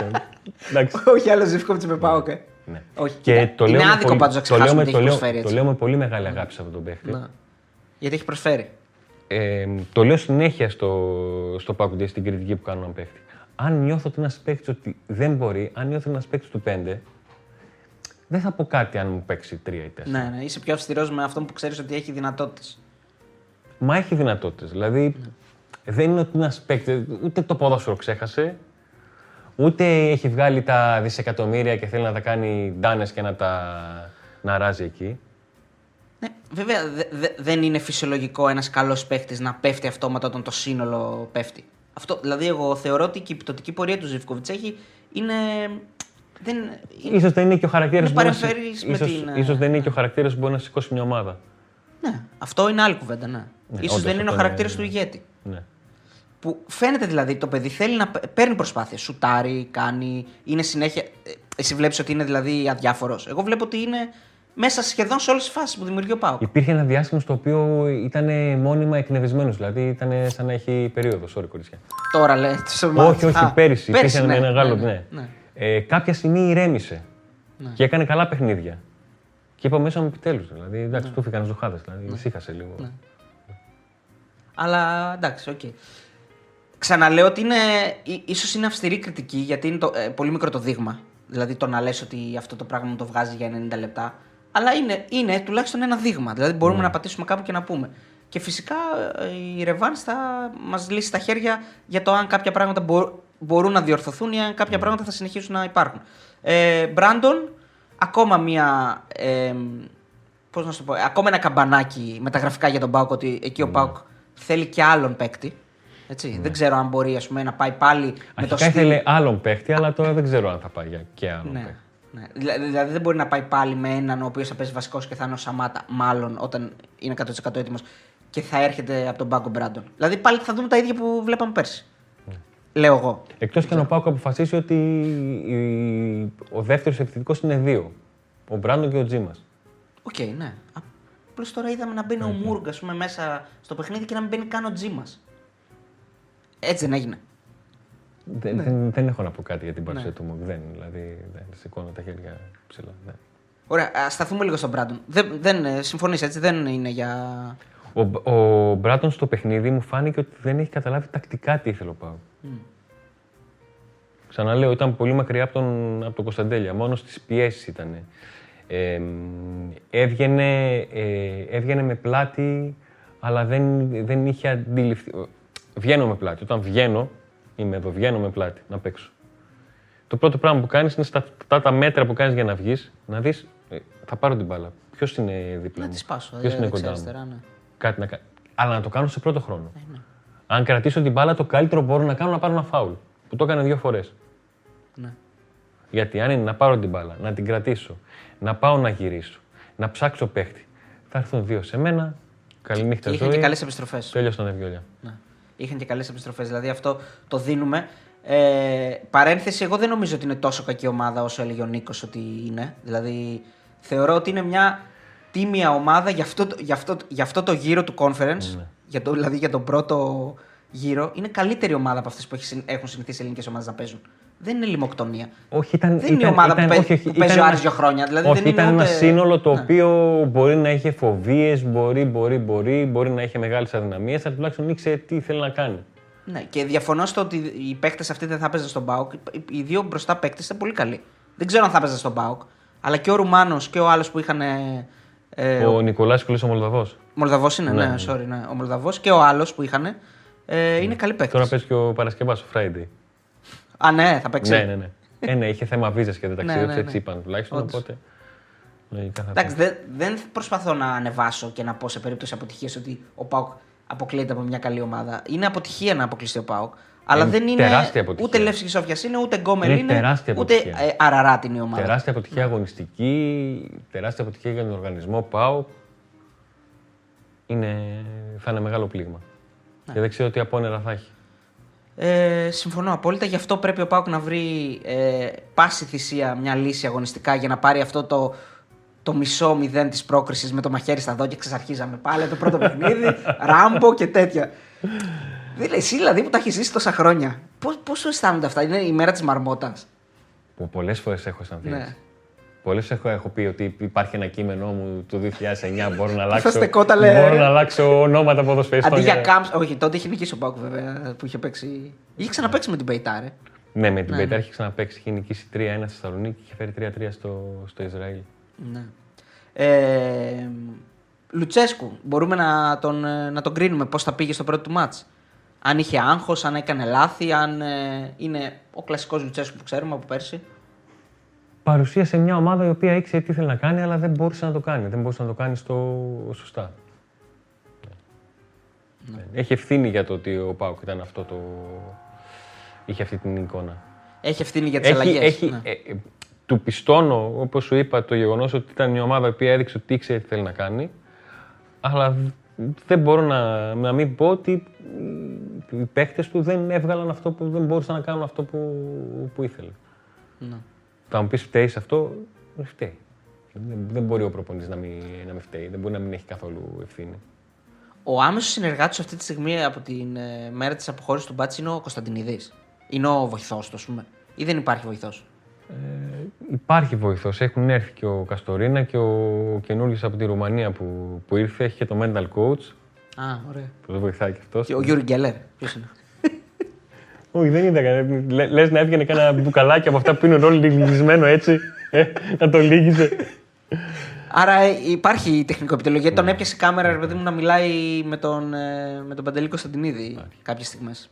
όχι άλλο Ζήφκοβιτς με πάω και. Ναι. Όχι. Και το είναι άδικο πάντως να ξεχάσουμε ότι έχει προσφέρει. Το λέω με πολύ μεγάλη αγάπη σε αυτόν τον παίχτη. Ναι. Γιατί έχει προσφέρει. Ε, το λέω συνέχεια στο, στο Πάκουντι, στην κριτική που κάνω έναν παίχτη. Αν νιώθω ότι ένας παίχτη ότι δεν μπορεί, αν νιώθω ένας παίχτη του 5, δεν θα πω κάτι αν μου παίξει 3 ή 4. Ναι, ναι, είσαι πιο αυστηρός με αυτόν που ξέρεις ότι έχει δυνατότητες. Μα έχει δυνατότητες. Δηλαδή, ναι. δεν είναι ότι ένας παίκτης, ούτε το ποδόσφαιρο ξέχασε, ούτε έχει βγάλει τα δισεκατομμύρια και θέλει να τα κάνει ντάνες και να τα να ράζει εκεί. Ναι, βέβαια δε, δε, δεν είναι φυσιολογικό ένας καλός παίχτης να πέφτει αυτόματα όταν το σύνολο πέφτει. Αυτό, δηλαδή, εγώ θεωρώ ότι η πτωτική πορεία του Ζιβκοβιτς έχει είναι. Δεν, ίσως δεν είναι και ο χαρακτήρας που, ίσως, την... ίσως δεν είναι και ο χαρακτήρας που μπορεί να σηκώσει μια ομάδα. Ναι, αυτό είναι άλλη κουβέντα. Ναι. ναι ίσως δεν είναι ο χαρακτήρας του ηγέτη. Ναι. Που φαίνεται δηλαδή το παιδί θέλει να παίρνει προσπάθεια. Σουτάρει, κάνει, είναι συνέχεια. Ε, εσύ βλέπεις ότι είναι δηλαδή αδιάφορος. Εγώ βλέπω ότι είναι μέσα σχεδόν σε όλες τις φάσεις που δημιουργεί ο ΠΑΟΚ. Υπήρχε ένα διάστημα στο οποίο ήταν μόνιμα εκνευρισμένος. Δηλαδή ήταν σαν να έχει περίοδο. Sorry, κορίτσια. Τώρα λέει. Όχι, όχι, Α, πέρυσι. Υπήρχε ναι, ένα μεγάλο. Ναι, ναι. ναι. Ε, κάποια στιγμή ηρέμησε ναι. και έκανε καλά παιχνίδια. Και είπα μέσα μου επιτέλους. Δηλαδή, εντάξει, ναι. του έφυγαν οι ζοχάδες. Δηλαδή, ναι. ησύχασε λίγο. Ναι. Αλλά εντάξει, OK. Okay. Ξαναλέω ότι είναι, ίσως είναι αυστηρή κριτική γιατί είναι το, ε, πολύ μικρό το δείγμα. Δηλαδή το να λες ότι αυτό το πράγμα μου το βγάζει για 90 λεπτά. Αλλά είναι, είναι τουλάχιστον ένα δείγμα. Δηλαδή μπορούμε ναι. να πατήσουμε κάπου και να πούμε. Και φυσικά ε, η Ρεβάν θα μας λύσει τα χέρια για το αν κάποια πράγματα μπορούν να διορθωθούν ή αν κάποια ναι. πράγματα θα συνεχίσουν να υπάρχουν. Ε, Μπράντον, ακόμα μία. Ε, πώς να σου πω, ακόμα ένα καμπανάκι μεταγραφικά για τον Πάουκ ότι εκεί ο ναι. Πάουκ θέλει και άλλον παίκτη. Έτσι. Δεν ξέρω αν μπορεί ας πούμε, να πάει πάλι Αρχικά με το στυλ. ήθελε άλλον παίκτη, αλλά τώρα δεν ξέρω αν θα πάει για και άλλον ναι. παίκτη. Ναι. Δηλαδή δεν μπορεί να πάει πάλι με έναν ο οποίος θα παίζει βασικός και θα είναι ο Σαμάτα, μάλλον όταν είναι 100% έτοιμος και θα έρχεται από τον πάγκο Μπράντον. Δηλαδή πάλι θα δούμε τα ίδια που βλέπαμε πέρσι. Ναι. Λέω εγώ. Εκτός και αν ο Πάκο αποφασίσει ότι ο δεύτερος επιθετικός είναι δύο. Ο Μπράντον και ο Τζίμας. OK, okay, ναι. Απλώς τώρα είδαμε να μπαίνει ο Μουργκ μέσα στο παιχνίδι και να μην μπαίνει καν ο Τζίμας. Έτσι δεν έγινε. Δεν, ναι. δεν, δεν, έχω να πω κάτι για την παρουσία ναι. του Μουργκ. Δεν, δηλαδή, δεν σηκώνω τα χέρια ψηλά. Ναι. Ωραία, ας σταθούμε λίγο στον Μπράντον. Δεν, δεν ε, συμφωνείς έτσι, δεν είναι για. Ο, ο Μπράντον στο παιχνίδι μου φάνηκε ότι δεν έχει καταλάβει τακτικά τι ήθελε ο ΠΑΟΚ. Mm. Ξαναλέω, ήταν πολύ μακριά από τον, από τον Κωνσταντέλια. Μόνο στις πιέσεις ήταν. Ε, έβγαινε, ε, έβγαινε με πλάτη, αλλά δεν, δεν είχε αντιληφθεί βγαίνω με πλάτη. Όταν βγαίνω, είμαι εδώ, βγαίνω με πλάτη να παίξω. Το πρώτο πράγμα που κάνεις είναι στα αυτά τα μέτρα που κάνεις για να βγεις, να δεις, θα πάρω την μπάλα. Ποιος είναι δίπλα Να μου; τη σπάσω. Ποιος ε, είναι δεξιά, κοντά μου; αριστερά, ναι. Κάτι να κάνω. Αλλά να το κάνω σε πρώτο χρόνο. ναι. Αν κρατήσω την μπάλα, το καλύτερο που μπορώ να κάνω να πάρω ένα φάουλ. Που το έκανε δύο φορές. Ναι. Γιατί αν είναι να πάρω την μπάλα, να την κρατήσω, να πάω να γυρίσω, να ψάξω παίχτη, θα έρθουν δύο σε μένα. Καληνύχτα Και είχαν ζωή. και καλές επιστροφές. Τέλειωσαν τα βιολιά. Ναι. Είχαν και καλές επιστροφές. Δηλαδή αυτό το δίνουμε. Ε, παρένθεση, εγώ δεν νομίζω ότι είναι τόσο κακή ομάδα όσο έλεγε ο Νίκος ότι είναι. Δηλαδή θεωρώ ότι είναι μια τίμια ομάδα για αυτό, το- για αυτό, για αυτό το γύρο του conference. Ναι. Για το, δηλαδή για τον πρώτο γύρο. Είναι καλύτερη ομάδα από αυτές που έχει συν- έχουν συνηθίσει οι ελληνικές ομάδες να παίζουν. Δεν είναι λιμοκτονία. Όχι, ήταν, Δεν είναι η ήταν- ομάδα ήταν- που, παί- όχι, όχι, που ήταν παίζει ο ένα- Άρης δύο χρόνια. Δηλαδή όχι, δεν είναι ήταν ένα ούτε- σύνολο το Ναι. οποίο μπορεί να είχε φοβίες, μπορεί, μπορεί, μπορεί, μπορεί να είχε μεγάλες αδυναμίες, αλλά τουλάχιστον ήξερε τι ήθελε να κάνει. Ναι, και διαφωνώ στο ότι οι παίκτες αυτοί δεν θα παίζαν στον Μπάουκ. Οι δύο μπροστά παίκτες ήταν πολύ καλοί. Δεν ξέρω αν θα παίζαν στον Μπάουκ. Αλλά και ο Ρουμάνος και ο άλλος που είχαν. Ε, Ο Νικολάς ο Μολδαβός. Μολδαβός είναι, ναι, Ναι. sorry, ναι. Ο Μολδαβός και ο άλλος που είχαν. Ε, είναι καλοί παίκτες. Τώρα παίζει και ο Παρασκευάς, ο Friday. Α, ναι, θα παίξει. Ναι, ναι, ναι. ε, ναι, είχε θέμα βίζας και δεν Ναι, ταξίδεψε, ναι, έτσι ναι. είπαν τουλάχιστον. Όντως. Οπότε. Λογικά θα Εντάξει, δεν, δεν προσπαθώ να ανεβάσω και να πω σε περίπτωση αποτυχίας ότι ο Πάουκ αποκλείεται από μια καλή ομάδα. Είναι αποτυχία να αποκλειστεί ο Πάουκ. Αλλά Είναι δεν είναι τεράστια αποτυχία. ούτε Λεύσης Σόφιας είναι, ούτε Γκόμελ Είναι είναι, τεράστια ούτε αποτυχία. ε, Αραράτη είναι η ομάδα. Τεράστια αποτυχία αγωνιστική, τεράστια αποτυχία για τον οργανισμό ΠΑΟ. Είναι, θα είναι μεγάλο πλήγμα. Ναι. Και δεν ξέρω τι απόνερα θα έχει. Ε, συμφωνώ απόλυτα. Γι' αυτό πρέπει ο Πάουκ να βρει ε, πάση θυσία μια λύση αγωνιστικά για να πάρει αυτό το, το μισό μηδέν της πρόκρισης με το μαχαίρι στα δόντια. Ξεσαρχίζαμε πάλι το πρώτο παιχνίδι, ράμπο και τέτοια. Δηλαδή, εσύ δηλαδή που τα έχεις ζήσει τόσα χρόνια, πώς σου αισθάνονται αυτά, Είναι η μέρα της μαρμότας. Που πολλές φορές έχω αισθανθεί. Ναι. Έτσι. Πολλές έχω, έχω πει ότι υπάρχει ένα κείμενό μου του 2009 μπορώ να αλλάξω, στεκόταλε. μπορώ να αλλάξω ονόματα ποδοσφαιριστών. Αντί για για- κάμψ. Όχι, τότε είχε νικήσει ο Πάουκ βέβαια που είχε παίξει. Είχε ξαναπέξει με την Πεϊτάρε. Ναι, με την Ναι, Πέιταρ είχε ξαναπέξει. Είχε νικήσει 3-1 στη Θεσσαλονίκη και είχε φέρει 3-3 στο, στο Ισραήλ. Ναι. Ε, Λουτσέσκου, μπορούμε να τον, ε, να τον κρίνουμε πώς θα πήγε στο πρώτο του μάτς; Αν είχε άγχος, αν έκανε λάθη, αν ε, είναι ο κλασικός Λουτσέσκου που ξέρουμε από πέρσι. Παρουσίασε μια ομάδα η οποία ήξερε τι ήθελε να κάνει, αλλά δεν μπορούσε να το κάνει. Δεν μπορούσε να το κάνει στο... σωστά. Ναι. Έχει ευθύνη για το ότι ο Πάουκ ήταν αυτό το. είχε αυτή την εικόνα. Έχει ευθύνη για τις Έχει, αλλαγές. έχει, ναι. ε, ε, του πιστώνω, όπως σου είπα, το γεγονός ότι ήταν μια ομάδα που έδειξε ότι ήξερε τι θέλει να κάνει. Αλλά δεν μπορώ να, να μην πω ότι οι παίχτε του δεν έβγαλαν αυτό που δεν μπορούσαν να κάνουν αυτό που, που ήθελε. Ναι. Θα μου πεις φταίει σε αυτό, δεν φταίει. Δεν, δεν μπορεί ο προπονητής να, μην, να μην φταίει, δεν μπορεί να μην έχει καθόλου ευθύνη. Ο άμεσος συνεργάτης αυτή τη στιγμή από την ε, μέρα της αποχώρησης του Μπάτση είναι ο Κωνσταντινίδης. Είναι ο βοηθός του, ας πούμε. Ή δεν υπάρχει βοηθός; Ε, υπάρχει βοηθός. Έχουν έρθει και ο Καστορίνα και ο καινούριο από τη Ρουμανία που, που ήρθε. Έχει και το mental coach Α, ωραία. που δεν βοηθάει και αυτός. Και ο Γιούρι Γκέλερ. Ποιος είναι; Όχι, δεν είδα κανένα. Λε λες να έβγαινε κανένα μπουκαλάκι από αυτά που πίνουν όλοι λυγισμένο έτσι. Ε, να το λύγιζε. Άρα ε, υπάρχει τεχνικό επιτελείο. Γιατί τον έπιασε η κάμερα, ρε παιδί μου, να μιλάει με τον, ε, με τον Παντελή Κωνσταντινίδη κάποιες στιγμές.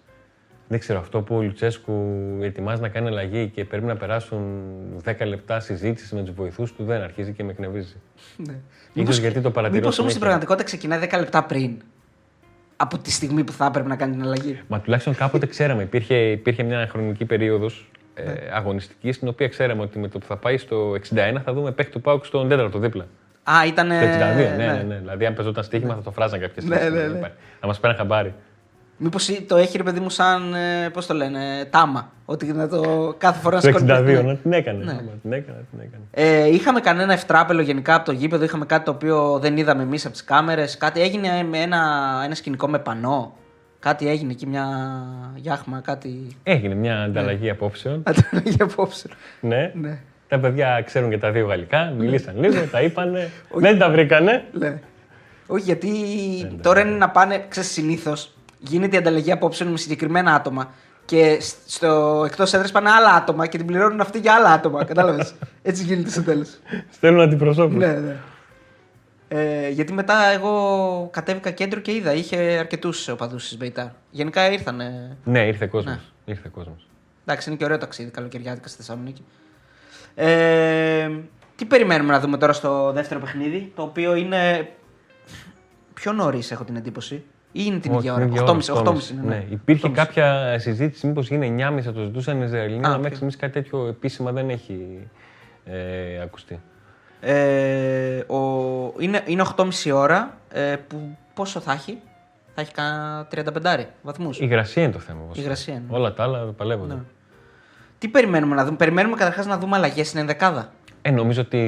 Δεν ξέρω, αυτό που ο Λουτσέσκου ετοιμάζει να κάνει αλλαγή και πρέπει να περάσουν 10 λεπτά συζήτηση με τους βοηθούς του, δεν αρχίζει και με εκνευρίζει. Ναι. Ίσως γιατί το παρατηρώ Μήπως όμως στην συνέχεια. πραγματικότητα ξεκινάει 10 λεπτά πριν. Από τη στιγμή που θα έπρεπε να κάνει την αλλαγή. Μα τουλάχιστον κάποτε ξέραμε. Υπήρχε, υπήρχε μια χρονική περίοδος ε, αγωνιστικής στην οποία ξέραμε ότι με το που θα πάει στο 61 θα δούμε παίχτη του Πάουκ στον τέταρτο δίπλα. Α, ήταν. Στο 62, ναι, ναι, ναι. Δηλαδή, αν παίζονταν στοίχημα θα το φράζαν κάποιες Ναι, ναι, ναι. Να μας πέραν χαμπάρι. Μήπως το έχει ρε παιδί μου σαν. Πώς το λένε, τάμα. Ότι να το κάθε φορά να Το σηκώνει 62, παιχνίδι. να την έκανε. Ναι. άμα Την έκανε, την έκανε. Ε, είχαμε κανένα ευτράπελο γενικά από το γήπεδο, είχαμε κάτι το οποίο δεν είδαμε εμείς από τις κάμερες. Κάτι έγινε με ένα, ένα σκηνικό με πανό. Κάτι έγινε εκεί, μια γιάχμα, κάτι. Έγινε μια ανταλλαγή απόψεων. Ανταλλαγή απόψε. Ναι. Ναι. Τα παιδιά ξέρουν και τα δύο γαλλικά, μιλήσαν λίγο, τα είπανε. δεν τα βρήκανε. Ναι. Όχι, γιατί τώρα είναι να πάνε, ξέρεις, συνήθως γίνεται η ανταλλαγή απόψεων με συγκεκριμένα άτομα. Και σ- στο εκτός έδρας πάνε άλλα άτομα και την πληρώνουν αυτοί για άλλα άτομα. Κατάλαβες; Έτσι γίνεται στο τέλος. Στέλνουν αντιπροσώπους. ναι, ναι. Ε, γιατί μετά εγώ κατέβηκα κέντρο και είδα, είχε αρκετούς οπαδούς της Μπεϊτάρ. Γενικά ήρθαν. Ναι, ήρθε κόσμος. Ναι. Ήρθε κόσμος. Εντάξει, είναι και ωραίο ταξίδι καλοκαιριάτικα στη Θεσσαλονίκη. Ε, τι περιμένουμε να δούμε τώρα στο δεύτερο παιχνίδι, το οποίο είναι πιο νωρίς, έχω την εντύπωση. Ή είναι την Όχι, ίδια ώρα. την ίδια 8.30 ώρα, 8.30 8.30. είναι. Ναι. Υπήρχε 8.30. κάποια συζήτηση μήπως γίνει 9.30 το ζητούσαν οι Ισραηλινοί, Α, αλλά οκ. μέχρι στιγμής κάτι τέτοιο επίσημα δεν έχει ε, ακουστεί. Ε, ο, είναι, είναι 8.30 ώρα. Ε, που πόσο θα έχει, θα έχει κανένα 35 βαθμούς; Η υγρασία είναι το θέμα. όμως. υγρασία είναι. Όλα τα άλλα παλεύονται. Ναι. Τι περιμένουμε να δούμε, Περιμένουμε καταρχάς να δούμε αλλαγές στην ενδεκάδα. Ε, νομίζω ότι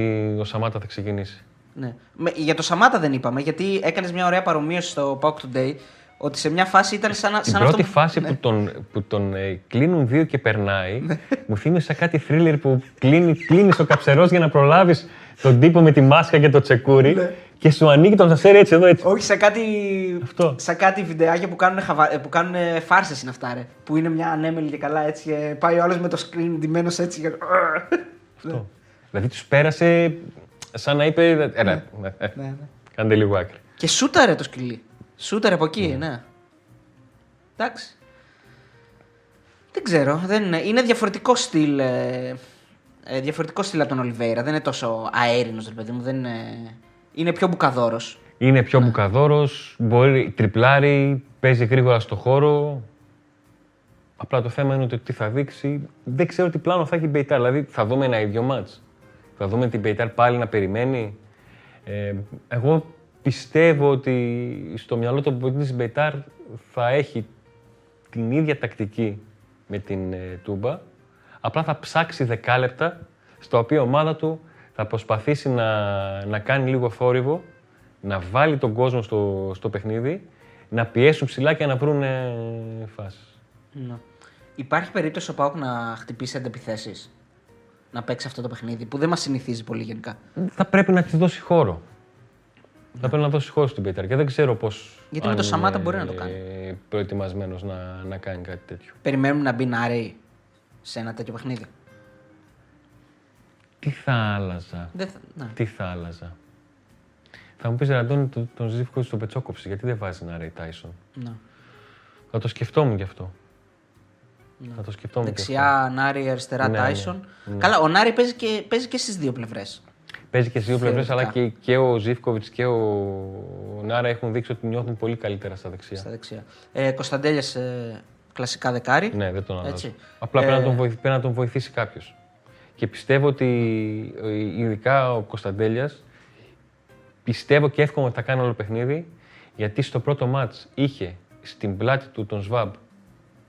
ο Σαμάτα θα ξεκινήσει. Ναι. Με- για το Σαμάτα δεν είπαμε, γιατί έκανες μια ωραία παρομοίωση στο Pauk Today ότι σε μια φάση ήταν σαν, να- Την σαν πρώτη αυτό. που- φάση Ναι. που τον, που τον ε, κλείνουν δύο και περνάει, μου θύμισε σαν κάτι θρίλερ που κλείνει, κλείνεις ο καψερός για να προλάβεις τον τύπο με τη μάσκα και το τσεκούρι Ναι. και σου ανοίγει τον σασέρι έτσι εδώ έτσι. Όχι, σε κάτι, Αυτό. σε κάτι βιντεάκια που κάνουν, χαβα... ε, που κάνουν φάρσες είναι αυτά, ρε. Που είναι μια ανέμελη και καλά έτσι και πάει ο άλλος με το screen ντυμένος έτσι. Και... Αυτό. Δηλαδή τους πέρασε σαν να είπε, έλα, ε, ναι, ναι. κάντε λίγο άκρη. Και σούταρε το σκυλί. Σούταρε από εκεί, ναι. Εντάξει. Δεν ξέρω. Δεν είναι. είναι διαφορετικό στυλ. Ε, ε, διαφορετικό στυλ από τον Ολιβέηρα. Δεν είναι τόσο αέρινος, ρε παιδί μου. Δεν είναι... είναι πιο μπουκαδόρος. Είναι πιο μπουκαδόρος, μπορεί, τριπλάρει, παίζει γρήγορα στο χώρο. Απλά το θέμα είναι ότι τι θα δείξει. Δεν ξέρω τι πλάνο θα έχει η Μπεϊτάρ. Δηλαδή θα δούμε ένα ίδιο μάτς. Θα δούμε την Μπεϊτάρ πάλι να περιμένει. Ε, εγώ πιστεύω ότι στο μυαλό του πολιτή της Μπεϊτάρ θα έχει την ίδια τακτική με την ε, Τούμπα. Απλά θα ψάξει δεκάλεπτα στα οποία η ομάδα του θα προσπαθήσει να, να κάνει λίγο θόρυβο, να βάλει τον κόσμο στο, στο παιχνίδι, να πιέσουν ψηλά και να βρουν ε, φάσεις. Ναι. Υπάρχει περίπτωση ο Πάουκ να χτυπήσει αντεπιθέσει. Να παίξει αυτό το παιχνίδι που δεν μας συνηθίζει πολύ γενικά. Θα πρέπει να της δώσει χώρο. Θα πρέπει να δώσει χώρο στην Πέτρα και δεν ξέρω πώς. Γιατί με το Σαμάτα μπορεί να το κάνει. Προετοιμασμένος να, να κάνει κάτι τέτοιο. Περιμένουμε να μπει Νάρεϊ σε ένα τέτοιο παιχνίδι. Τι θα άλλαζα; Δεν θα... ναι. Τι θα άλλαζα; Θα μου πεις Ραντώνη, τον, τον Ζήφκο στο πετσόκοψη, γιατί δεν βάζει ένα Ρέι Τάισον; Ναι. Θα το σκεφτόμουν γι' αυτό. Θα το σκεφτόμουν γι' αυτό. Δεξιά Νάρη, αριστερά Ναι, Τάισον. ναι, ναι. Καλά, ο Νάρη παίζει και, παίζει και στις δύο πλευρές. Παίζει και στις δύο πλευρές, Θεωρητικά. αλλά και, και ο Ζήφκοβιτς και ο Νάρα έχουν δείξει ότι νιώθουν πολύ καλύτερα στα δεξιά. Στα δεξιά. Ε, Κωνσταντέλιας ε, κλασικά δεκάρι. Ναι, δεν τον αλλάζω. Έτσι. Απλά πρέπει, Ε, να τον βοηθ- πρέπει να τον βοηθήσει κάποιος. Και πιστεύω ότι ε, ειδικά ο Κωνσταντέλιας πιστεύω και εύχομαι ότι θα κάνει όλο παιχνίδι γιατί στο πρώτο μάτς είχε στην πλάτη του τον Σβάμπ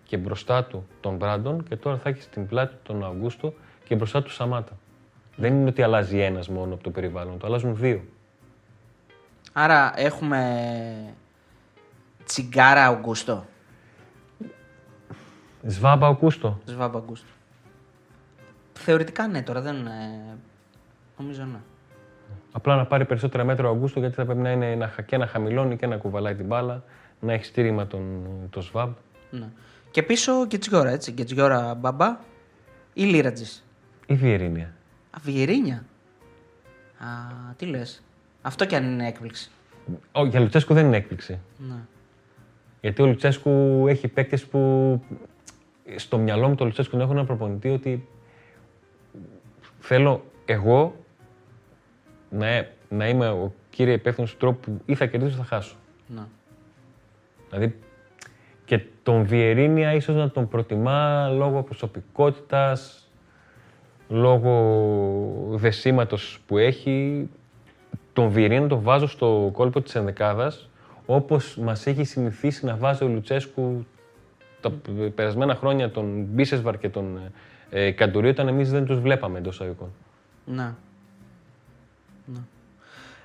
και μπροστά του τον Μπράντον και τώρα θα έχεις στην πλάτη του τον Αυγούστο και μπροστά του Σαμάτα. Δεν είναι ότι αλλάζει ένας μόνο από το περιβάλλον, το αλλάζουν δύο. Άρα έχουμε τσιγκάρα Αουγκούστο. Σβάμπ Αυγούστο. Σβάμπ Αουγκούστο. Θεωρητικά ναι, τώρα δεν. Ε, νομίζω ναι. Απλά να πάρει περισσότερα μέτρα ο Αυγούστο γιατί θα πρέπει να είναι ένα, και να χαμηλώνει και να κουβαλάει την μπάλα, να έχει στήριγμα τον, τον Σβάμπ. ναι. Και πίσω Γκετζιόρα, έτσι. Γκετζιόρα μπαμπά ή Λίρατζης; ή Βιερίνια. Α, Βιερίνια. Α, τι λες. Αυτό κι αν είναι έκπληξη. Ο, για Λουτσέσκου δεν είναι έκπληξη. Ναι. Γιατί ο Λουτσέσκου έχει παίκτες που στο μυαλό μου το Λουτσέσκου να έχω ένα προπονητή ότι θέλω εγώ να, να είμαι ο κύριε υπεύθυνος του τρόπου που ή θα κερδίσω ή θα χάσω. ναι. Δηλαδή και τον Βιερίνια ίσως να τον προτιμά λόγω προσωπικότητας, λόγω δεσίματος που έχει. Τον Βιερίνια τον βάζω στο κόλπο της ενδεκάδας, όπως μας έχει συνηθίσει να βάζει ο Λουτσέσκου τα περασμένα χρόνια τον Μπίσεσβαρ και τον ε, Καντουρί, όταν εμείς δεν τους βλέπαμε εντός εισαγωγικών. Ναι. ναι.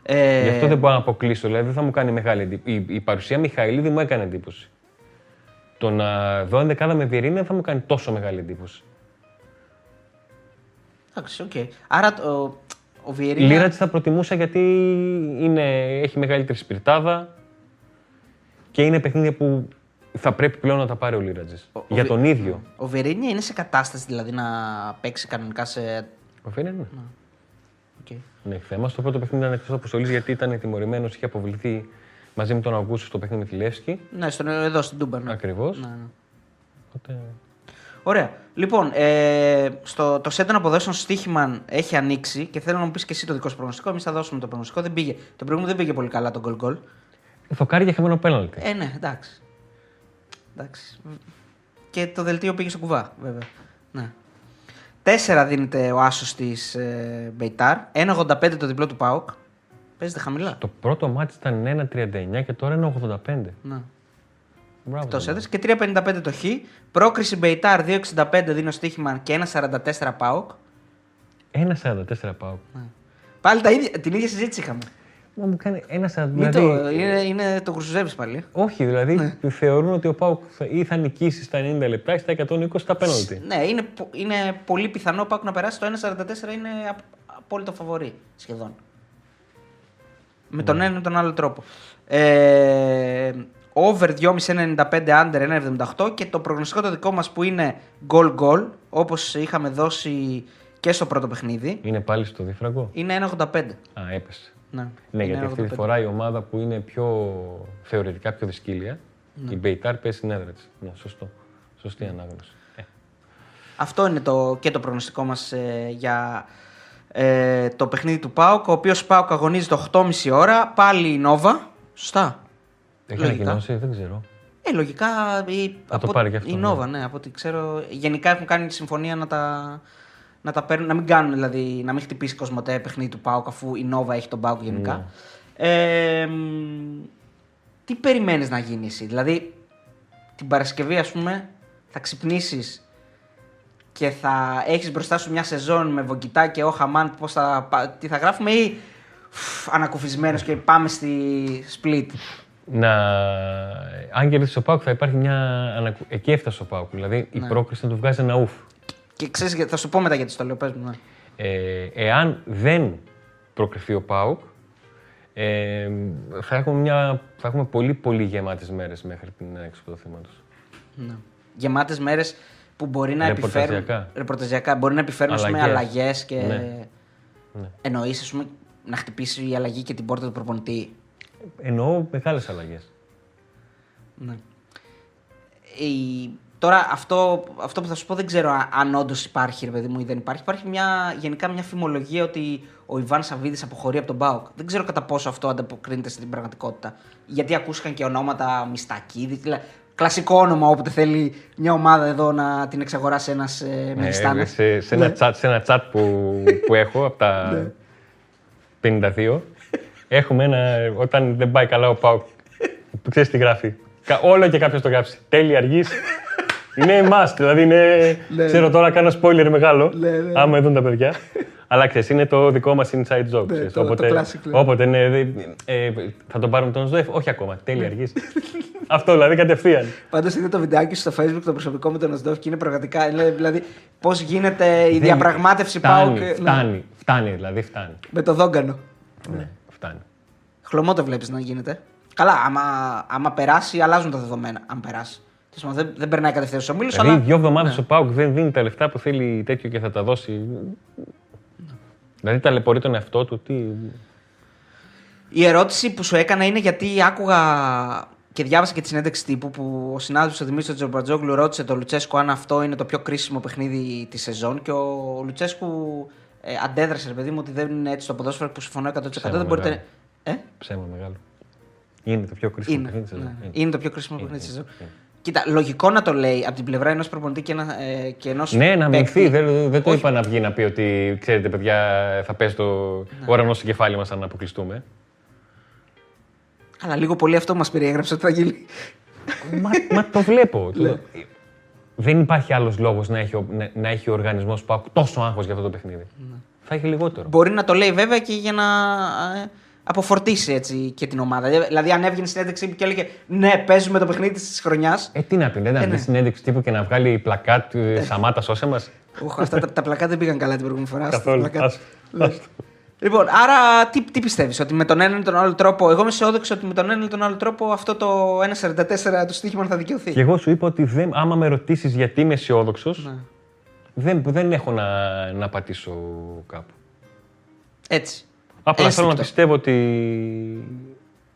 Ε, Γι' αυτό δεν μπορώ να αποκλείσω. Δηλαδή δεν θα μου κάνει μεγάλη εντύπωση. Η, η παρουσία Μιχαηλίδη μου έκανε εντύπωση. Το να δω ενδεκάδα με Βιερίνια δεν θα μου κάνει τόσο μεγάλη εντύπωση. Εντάξει, οκ. Άρα το, ο Η Βιερίνια. Λίρατζ θα προτιμούσα γιατί είναι, έχει μεγαλύτερη σπιρτάδα και είναι παιχνίδια που θα πρέπει πλέον να τα πάρει ο Λίρατζης. Ο- ο Για Βι- τον ίδιο. Ο Βιερίνια είναι σε κατάσταση δηλαδή να παίξει κανονικά σε. Ο Βιερίνια, ναι. οκ. έχει θέμα. Στο πρώτο παιχνίδι ήταν εκτός αποστολής γιατί ήταν τιμωρημένος, είχε αποβληθεί μαζί με τον Αουγκούστο στο παιχνίδι με τη Λέφσκι. Ναι, στον, εδώ στην Τούμπα. Ναι. Ακριβώς. Ναι, ναι. Οπότε... Ωραία. Λοιπόν, ε, στο, το σετ των αποδόσεων Stoiximan έχει ανοίξει και θέλω να μου πεις και εσύ το δικό σου προγνωστικό. Εμείς θα δώσουμε το προγνωστικό. Δεν πήγε. Το προηγούμενο δεν πήγε πολύ καλά το γκολ γκολ. Θοκάρι για χαμένο πέναλτι. Ε, ναι, εντάξει. εντάξει. Και το δελτίο πήγε στο κουβά, βέβαια. Ναι. Τέσσερα δίνεται ο άσος της ε, Μπεϊτάρ. 1,85 το διπλό του Πάουκ. Παίζεται χαμηλά. Το πρώτο μάτι ήταν 1,39 και τώρα είναι 85. Ναι. Μπράβο. Το τον έδωσε και 3,55 το Χ. Πρόκριση Μπεϊτάρ 2,65 δίνει ο Στίχημαν και 1,44 Πάουκ. Πάοκ. 1,44 πάω. Πάλι τα ίδια, την ίδια συζήτηση είχαμε. Μα μου κάνει 1,40. Μην Δηλαδή, το, είναι, είναι, το κρουσουζεύει πάλι. Όχι, δηλαδή Ναι. θεωρούν ότι ο Πάουκ θα, ή θα νικήσει στα 90 λεπτά ή στα 120 στα πέναλτι. Ναι, είναι, πο- είναι πολύ πιθανό ο Πάουκ να περάσει. Το 1,44 είναι απ- απόλυτο φαβορή σχεδόν. Με τον ένα ή τον άλλο τρόπο. Ε, over 2,5 1,95 under 1,78 και το προγνωστικό το δικό μας που είναι goal goal όπως είχαμε δώσει και στο πρώτο παιχνίδι Είναι πάλι στο δίφραγκο; είναι 1,85. Α, έπεσε. Ναι, Ναι, είναι γιατί αυτή τη 1,85. φορά η ομάδα που είναι πιο θεωρητικά πιο δυσκύλια, Ναι. η Μπεϊτάρ παίζει στην έδρα της. Ναι, σωστό. Σωστή ανάγνωση. Ε, Αυτό είναι το, και το προγνωστικό μας ε, για ε, το παιχνίδι του ΠΑΟΚ, ο οποίος ΠΑΟΚ αγωνίζεται 8.30 ώρα, πάλι η Νόβα. Σωστά. έχει Λογικά. ανακοινώσει, δεν ξέρω. Ε, λογικά η, Θα το πάρει και αυτό, η ναι. Νόβα, ναι. από ό,τι ξέρω. Γενικά έχουν κάνει τη συμφωνία να τα, να τα παίρνουν, να μην κάνουν δηλαδή, να μην χτυπήσει Κοσμοτέ παιχνίδι του ΠΑΟΚ αφού η Νόβα έχει τον ΠΑΟΚ γενικά. Ναι. Ε, μ, τι περιμένεις να γίνει εσύ, δηλαδή την Παρασκευή ας πούμε θα ξυπνήσεις και θα έχεις μπροστά σου μια σεζόν με βογκητά και ο Χαμάν πώς θα, πα- τι θα γράφουμε ή φ, ανακουφισμένος και πάμε στη split. Να... Αν κερδίσει ο Πάουκ, θα υπάρχει μια. ανακου- Εκεί έφτασε ο Πάουκ. Δηλαδή η Ναι. πρόκριση να του βγάζει ένα ουφ. Και ξέρεις, γιατί- θα σου πω μετά γιατί στο λέω, πες μου. ναι. Ε, εάν δεν προκριθεί ο Πάουκ, ε, θα, έχουμε μια, θα έχουμε πολύ πολύ γεμάτες μέρες μέχρι την έξοδο του θύματος. Ναι. Γεμάτες μέρες που μπορεί να επιφέρουν. Ρεπορταζιακά. Ρεπορταζιακά. Μπορεί να επιφέρουν ας πούμε, Αλλαγές. αλλαγές και. Ναι. Ναι. Εννοεί, ας πούμε, να χτυπήσει η αλλαγή και την πόρτα του προπονητή. Εννοώ μεγάλες αλλαγές. Ναι. Η... Τώρα αυτό, αυτό που θα σου πω δεν ξέρω α- αν όντως υπάρχει, ρε παιδί μου, ή δεν υπάρχει. Υπάρχει μια, γενικά μια φημολογία ότι ο Ιβάν Σαββίδης αποχωρεί από τον Μπάουκ. Δεν ξέρω κατά πόσο αυτό ανταποκρίνεται στην πραγματικότητα. Γιατί ακούστηκαν και ονόματα Μιστακίδης. δηλαδή, Κλασικό όνομα όποτε θέλει μια ομάδα εδώ να την εξαγοράσει ένας ε, Ε, Μεγιστάνας. σε, σε, ένα chat, σε ένα chat που, που έχω από τα 52, έχουμε ένα. Όταν δεν πάει καλά ο Πάουκ, που ξέρεις τι γράφει. Κα- Όλο και κάποιος το γράψει. Τέλει αργή. είναι must, δηλαδή είναι. ξέρω τώρα κάνω spoiler μεγάλο. Ναι, ναι. Άμα δουν τα παιδιά. Αλλά ξέρεις, είναι το δικό μας inside joke. ξέρεις. Ναι, το- το όποτε, classic, ναι. όποτε ναι, δε- ε, θα τον πάρουμε τον Σδοεφ; Όχι ακόμα. Τέλει αργή. Αυτό δηλαδή κατευθείαν. Πάντως είδε το βιντεάκι σου στο facebook το προσωπικό με τον Οσδόφ και είναι πραγματικά. είναι, Δηλαδή, πώς γίνεται η διαπραγμάτευση φτάνει, Πάουκ. ε, ναι, Φτάνει, φτάνει, δηλαδή φτάνει. με το δόγκανο. Ναι, φτάνει. Χλωμό το βλέπεις να γίνεται. Καλά, άμα, άμα περάσει, αλλάζουν τα δεδομένα. Αν περάσει. Τέλος πάντων, Δεν, δεν περνάει κατευθείαν στους ομίλους, Δηλαδή, αλλά. δύο εβδομάδες ο Πάουκ δεν δίνει τα λεφτά που θέλει τέτοιο και θα τα δώσει. Δηλαδή, ταλαιπωρεί τον εαυτό του. Τι... Η ερώτηση που σου έκανα είναι γιατί άκουγα και διάβασα και τη συνέντευξη τύπου που ο συνάδελφος ο Δημήτρης Τζομπατζόγλου ρώτησε τον Λουτσέσκου αν αυτό είναι το πιο κρίσιμο παιχνίδι της σεζόν και ο Λουτσέσκου ε, αντέδρασε, ρε παιδί μου, ότι δεν είναι έτσι το ποδόσφαιρο που συμφωνώ 100%. Ψέμα δεν μπορείτε. μεγάλο. Ε; Ψέμα μεγάλο. Είναι το πιο κρίσιμο Είναι, παιχνίδι της ναι. σεζόν. είναι το πιο κρίσιμο Είναι, παιχνίδι της είναι, σεζόν. είναι. Κοίτα, λογικό να το λέει από την πλευρά ενός προπονητή και, ένα, ε, και ενός. Ναι, να μειωθεί. Δεν, δεν το Όχι. είπα να βγει να πει ότι ξέρετε, παιδιά, θα πέσει το Ναι. ουρανός στο κεφάλι μας αν αποκλειστούμε. Αλλά λίγο πολύ αυτό μας περιέγραψε ότι θα γίνει. μα, μα το βλέπω. Ναι. Το- Δεν υπάρχει άλλος λόγος να έχει, ο- να, να έχει ο οργανισμός Πάουκ τόσο άγχος για αυτό το παιχνίδι. Ναι. Θα έχει λιγότερο. Μπορεί να το λέει βέβαια και για να ε, αποφορτήσει έτσι και την ομάδα. Δηλαδή, αν έβγαινε στην ένταξη και έλεγε Ναι, παίζουμε το παιχνίδι της χρονιάς. Ε, τι να πει, δεν θα ναι. βγει συνέντευξη τύπου και να βγάλει πλακάτ ε, Σαμάτα σώσε μας. Οχ, αυτά τα, τα πλακά δεν πήγαν καλά την προηγούμενη φορά. Αυτά τα Καθόλου. πλακά. Άστο, άστο. Λοιπόν, άρα τι, τι πιστεύεις, ότι με τον έναν ή τον άλλο τρόπο. Εγώ είμαι αισιόδοξο ότι με τον έναν ή τον άλλο τρόπο αυτό το 1,44 του στοίχημα θα δικαιωθεί. Και εγώ σου είπα ότι δεν, άμα με ρωτήσεις γιατί είμαι αισιόδοξος, Ναι. δεν, δεν έχω να, να πατήσω κάπου. Έτσι. Απλά θέλω να Ένστικτο. πιστεύω ότι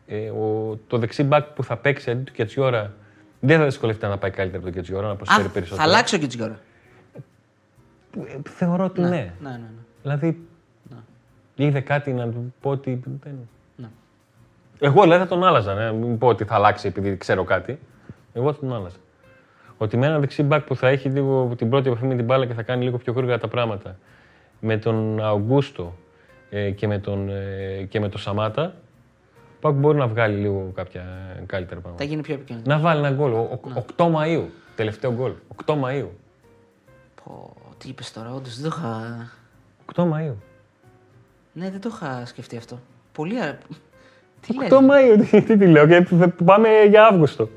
ε, ο, το δεξί μπακ που θα παίξει αντί του Κετσιόρα δεν θα δυσκολευτεί να πάει καλύτερα από τον Κετσιόρα, να Α, προσφέρει θα περισσότερο. αλλάξει ο Κιτζιόρα. Ε, Θεωρώ ότι ναι. Ναι, ναι, ναι. Δηλαδή, είδε κάτι να του πω ότι. Δεν... Ναι. Εγώ δηλαδή θα τον άλλαζα. Ναι. Μην πω ότι θα αλλάξει επειδή ξέρω κάτι. Εγώ θα τον άλλαζα. Ότι με ένα δεξί μπακ που θα έχει λίγο την πρώτη επαφή με την μπάλα και θα κάνει λίγο πιο γρήγορα τα πράγματα. Με τον Αουγκούστο ε, και, με τον, ε, και με τον Σαμάτα, ο Πάκ μπορεί να βγάλει λίγο κάποια καλύτερα Θα πράγματα. γίνει πιο επικίνδυνο. Να βάλει ένα γκολ. Ο- ο- 8 Μαΐου. Τελευταίο γκολ. 8 Μαΐου. Πω, τι είπες τώρα, όντως δεν το είχα. 8 Μαΐου. Ναι, δεν το είχα σκεφτεί αυτό. Πολύ αρα... Τι 8 λέει. Μαΐου. Τι, τι, τι λέω. Και πάμε για Αύγουστο.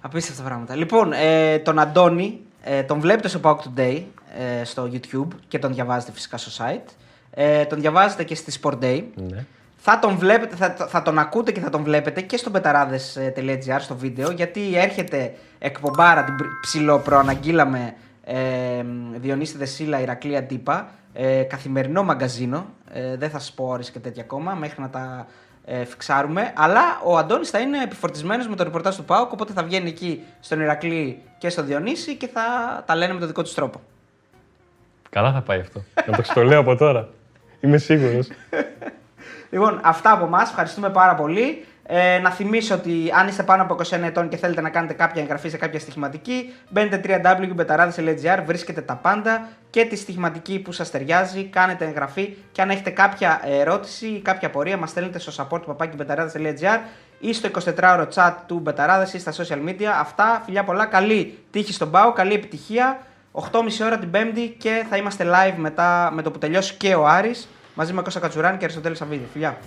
Απίστευτα πράγματα. Λοιπόν, ε, τον Αντώνη ε, τον βλέπετε στο Pauk Today ε, στο YouTube και τον διαβάζετε φυσικά στο site. Ε, τον διαβάζετε και στη Sport Day. Ναι. Θα τον, βλέπετε, θα, θα τον ακούτε και θα τον βλέπετε και στο betarades.gr στο βίντεο γιατί έρχεται εκπομπάρα, την πρι- ψιλοπροαναγγείλαμε ε, Διονύση Δεσίλα, Ηρακλή Αντίπα, ε, καθημερινό μαγκαζίνο, ε, δεν θα σας πω ώρες και τέτοια ακόμα μέχρι να τα ε, φιξάρουμε, αλλά ο Αντώνης θα είναι επιφορτισμένος με το ρεπορτάζ του ΠΑΟΚ οπότε θα βγαίνει εκεί στον Ηρακλή και στο Διονύση και θα τα λένε με το δικό τους τρόπο. Καλά θα πάει αυτό. να το ξετολέω από τώρα. Είμαι σίγουρος. Λοιπόν, αυτά από εμά. Ευχαριστούμε πάρα πολύ. Ε, να θυμίσω ότι αν είστε πάνω από 21 ετών και θέλετε να κάνετε κάποια εγγραφή σε κάποια στοιχηματική, μπαίνετε www.betarades.gr, βρίσκετε τα πάντα και τη στοιχηματική που σας ταιριάζει, κάνετε εγγραφή και αν έχετε κάποια ερώτηση ή κάποια απορία, μας στέλνετε στο support papakibetαρades.gr ή στο 24ωρο chat του Μπεταράδε ή στα social media. Αυτά, φιλιά πολλά. Καλή τύχη στον Πάο, καλή επιτυχία. 8.30 ώρα την Πέμπτη και θα είμαστε live μετά με το που τελειώσει και ο Άρης μαζί με Κώστα Κατσουράνη και Αριστοτέλη Σαββίδη. Φιλιά.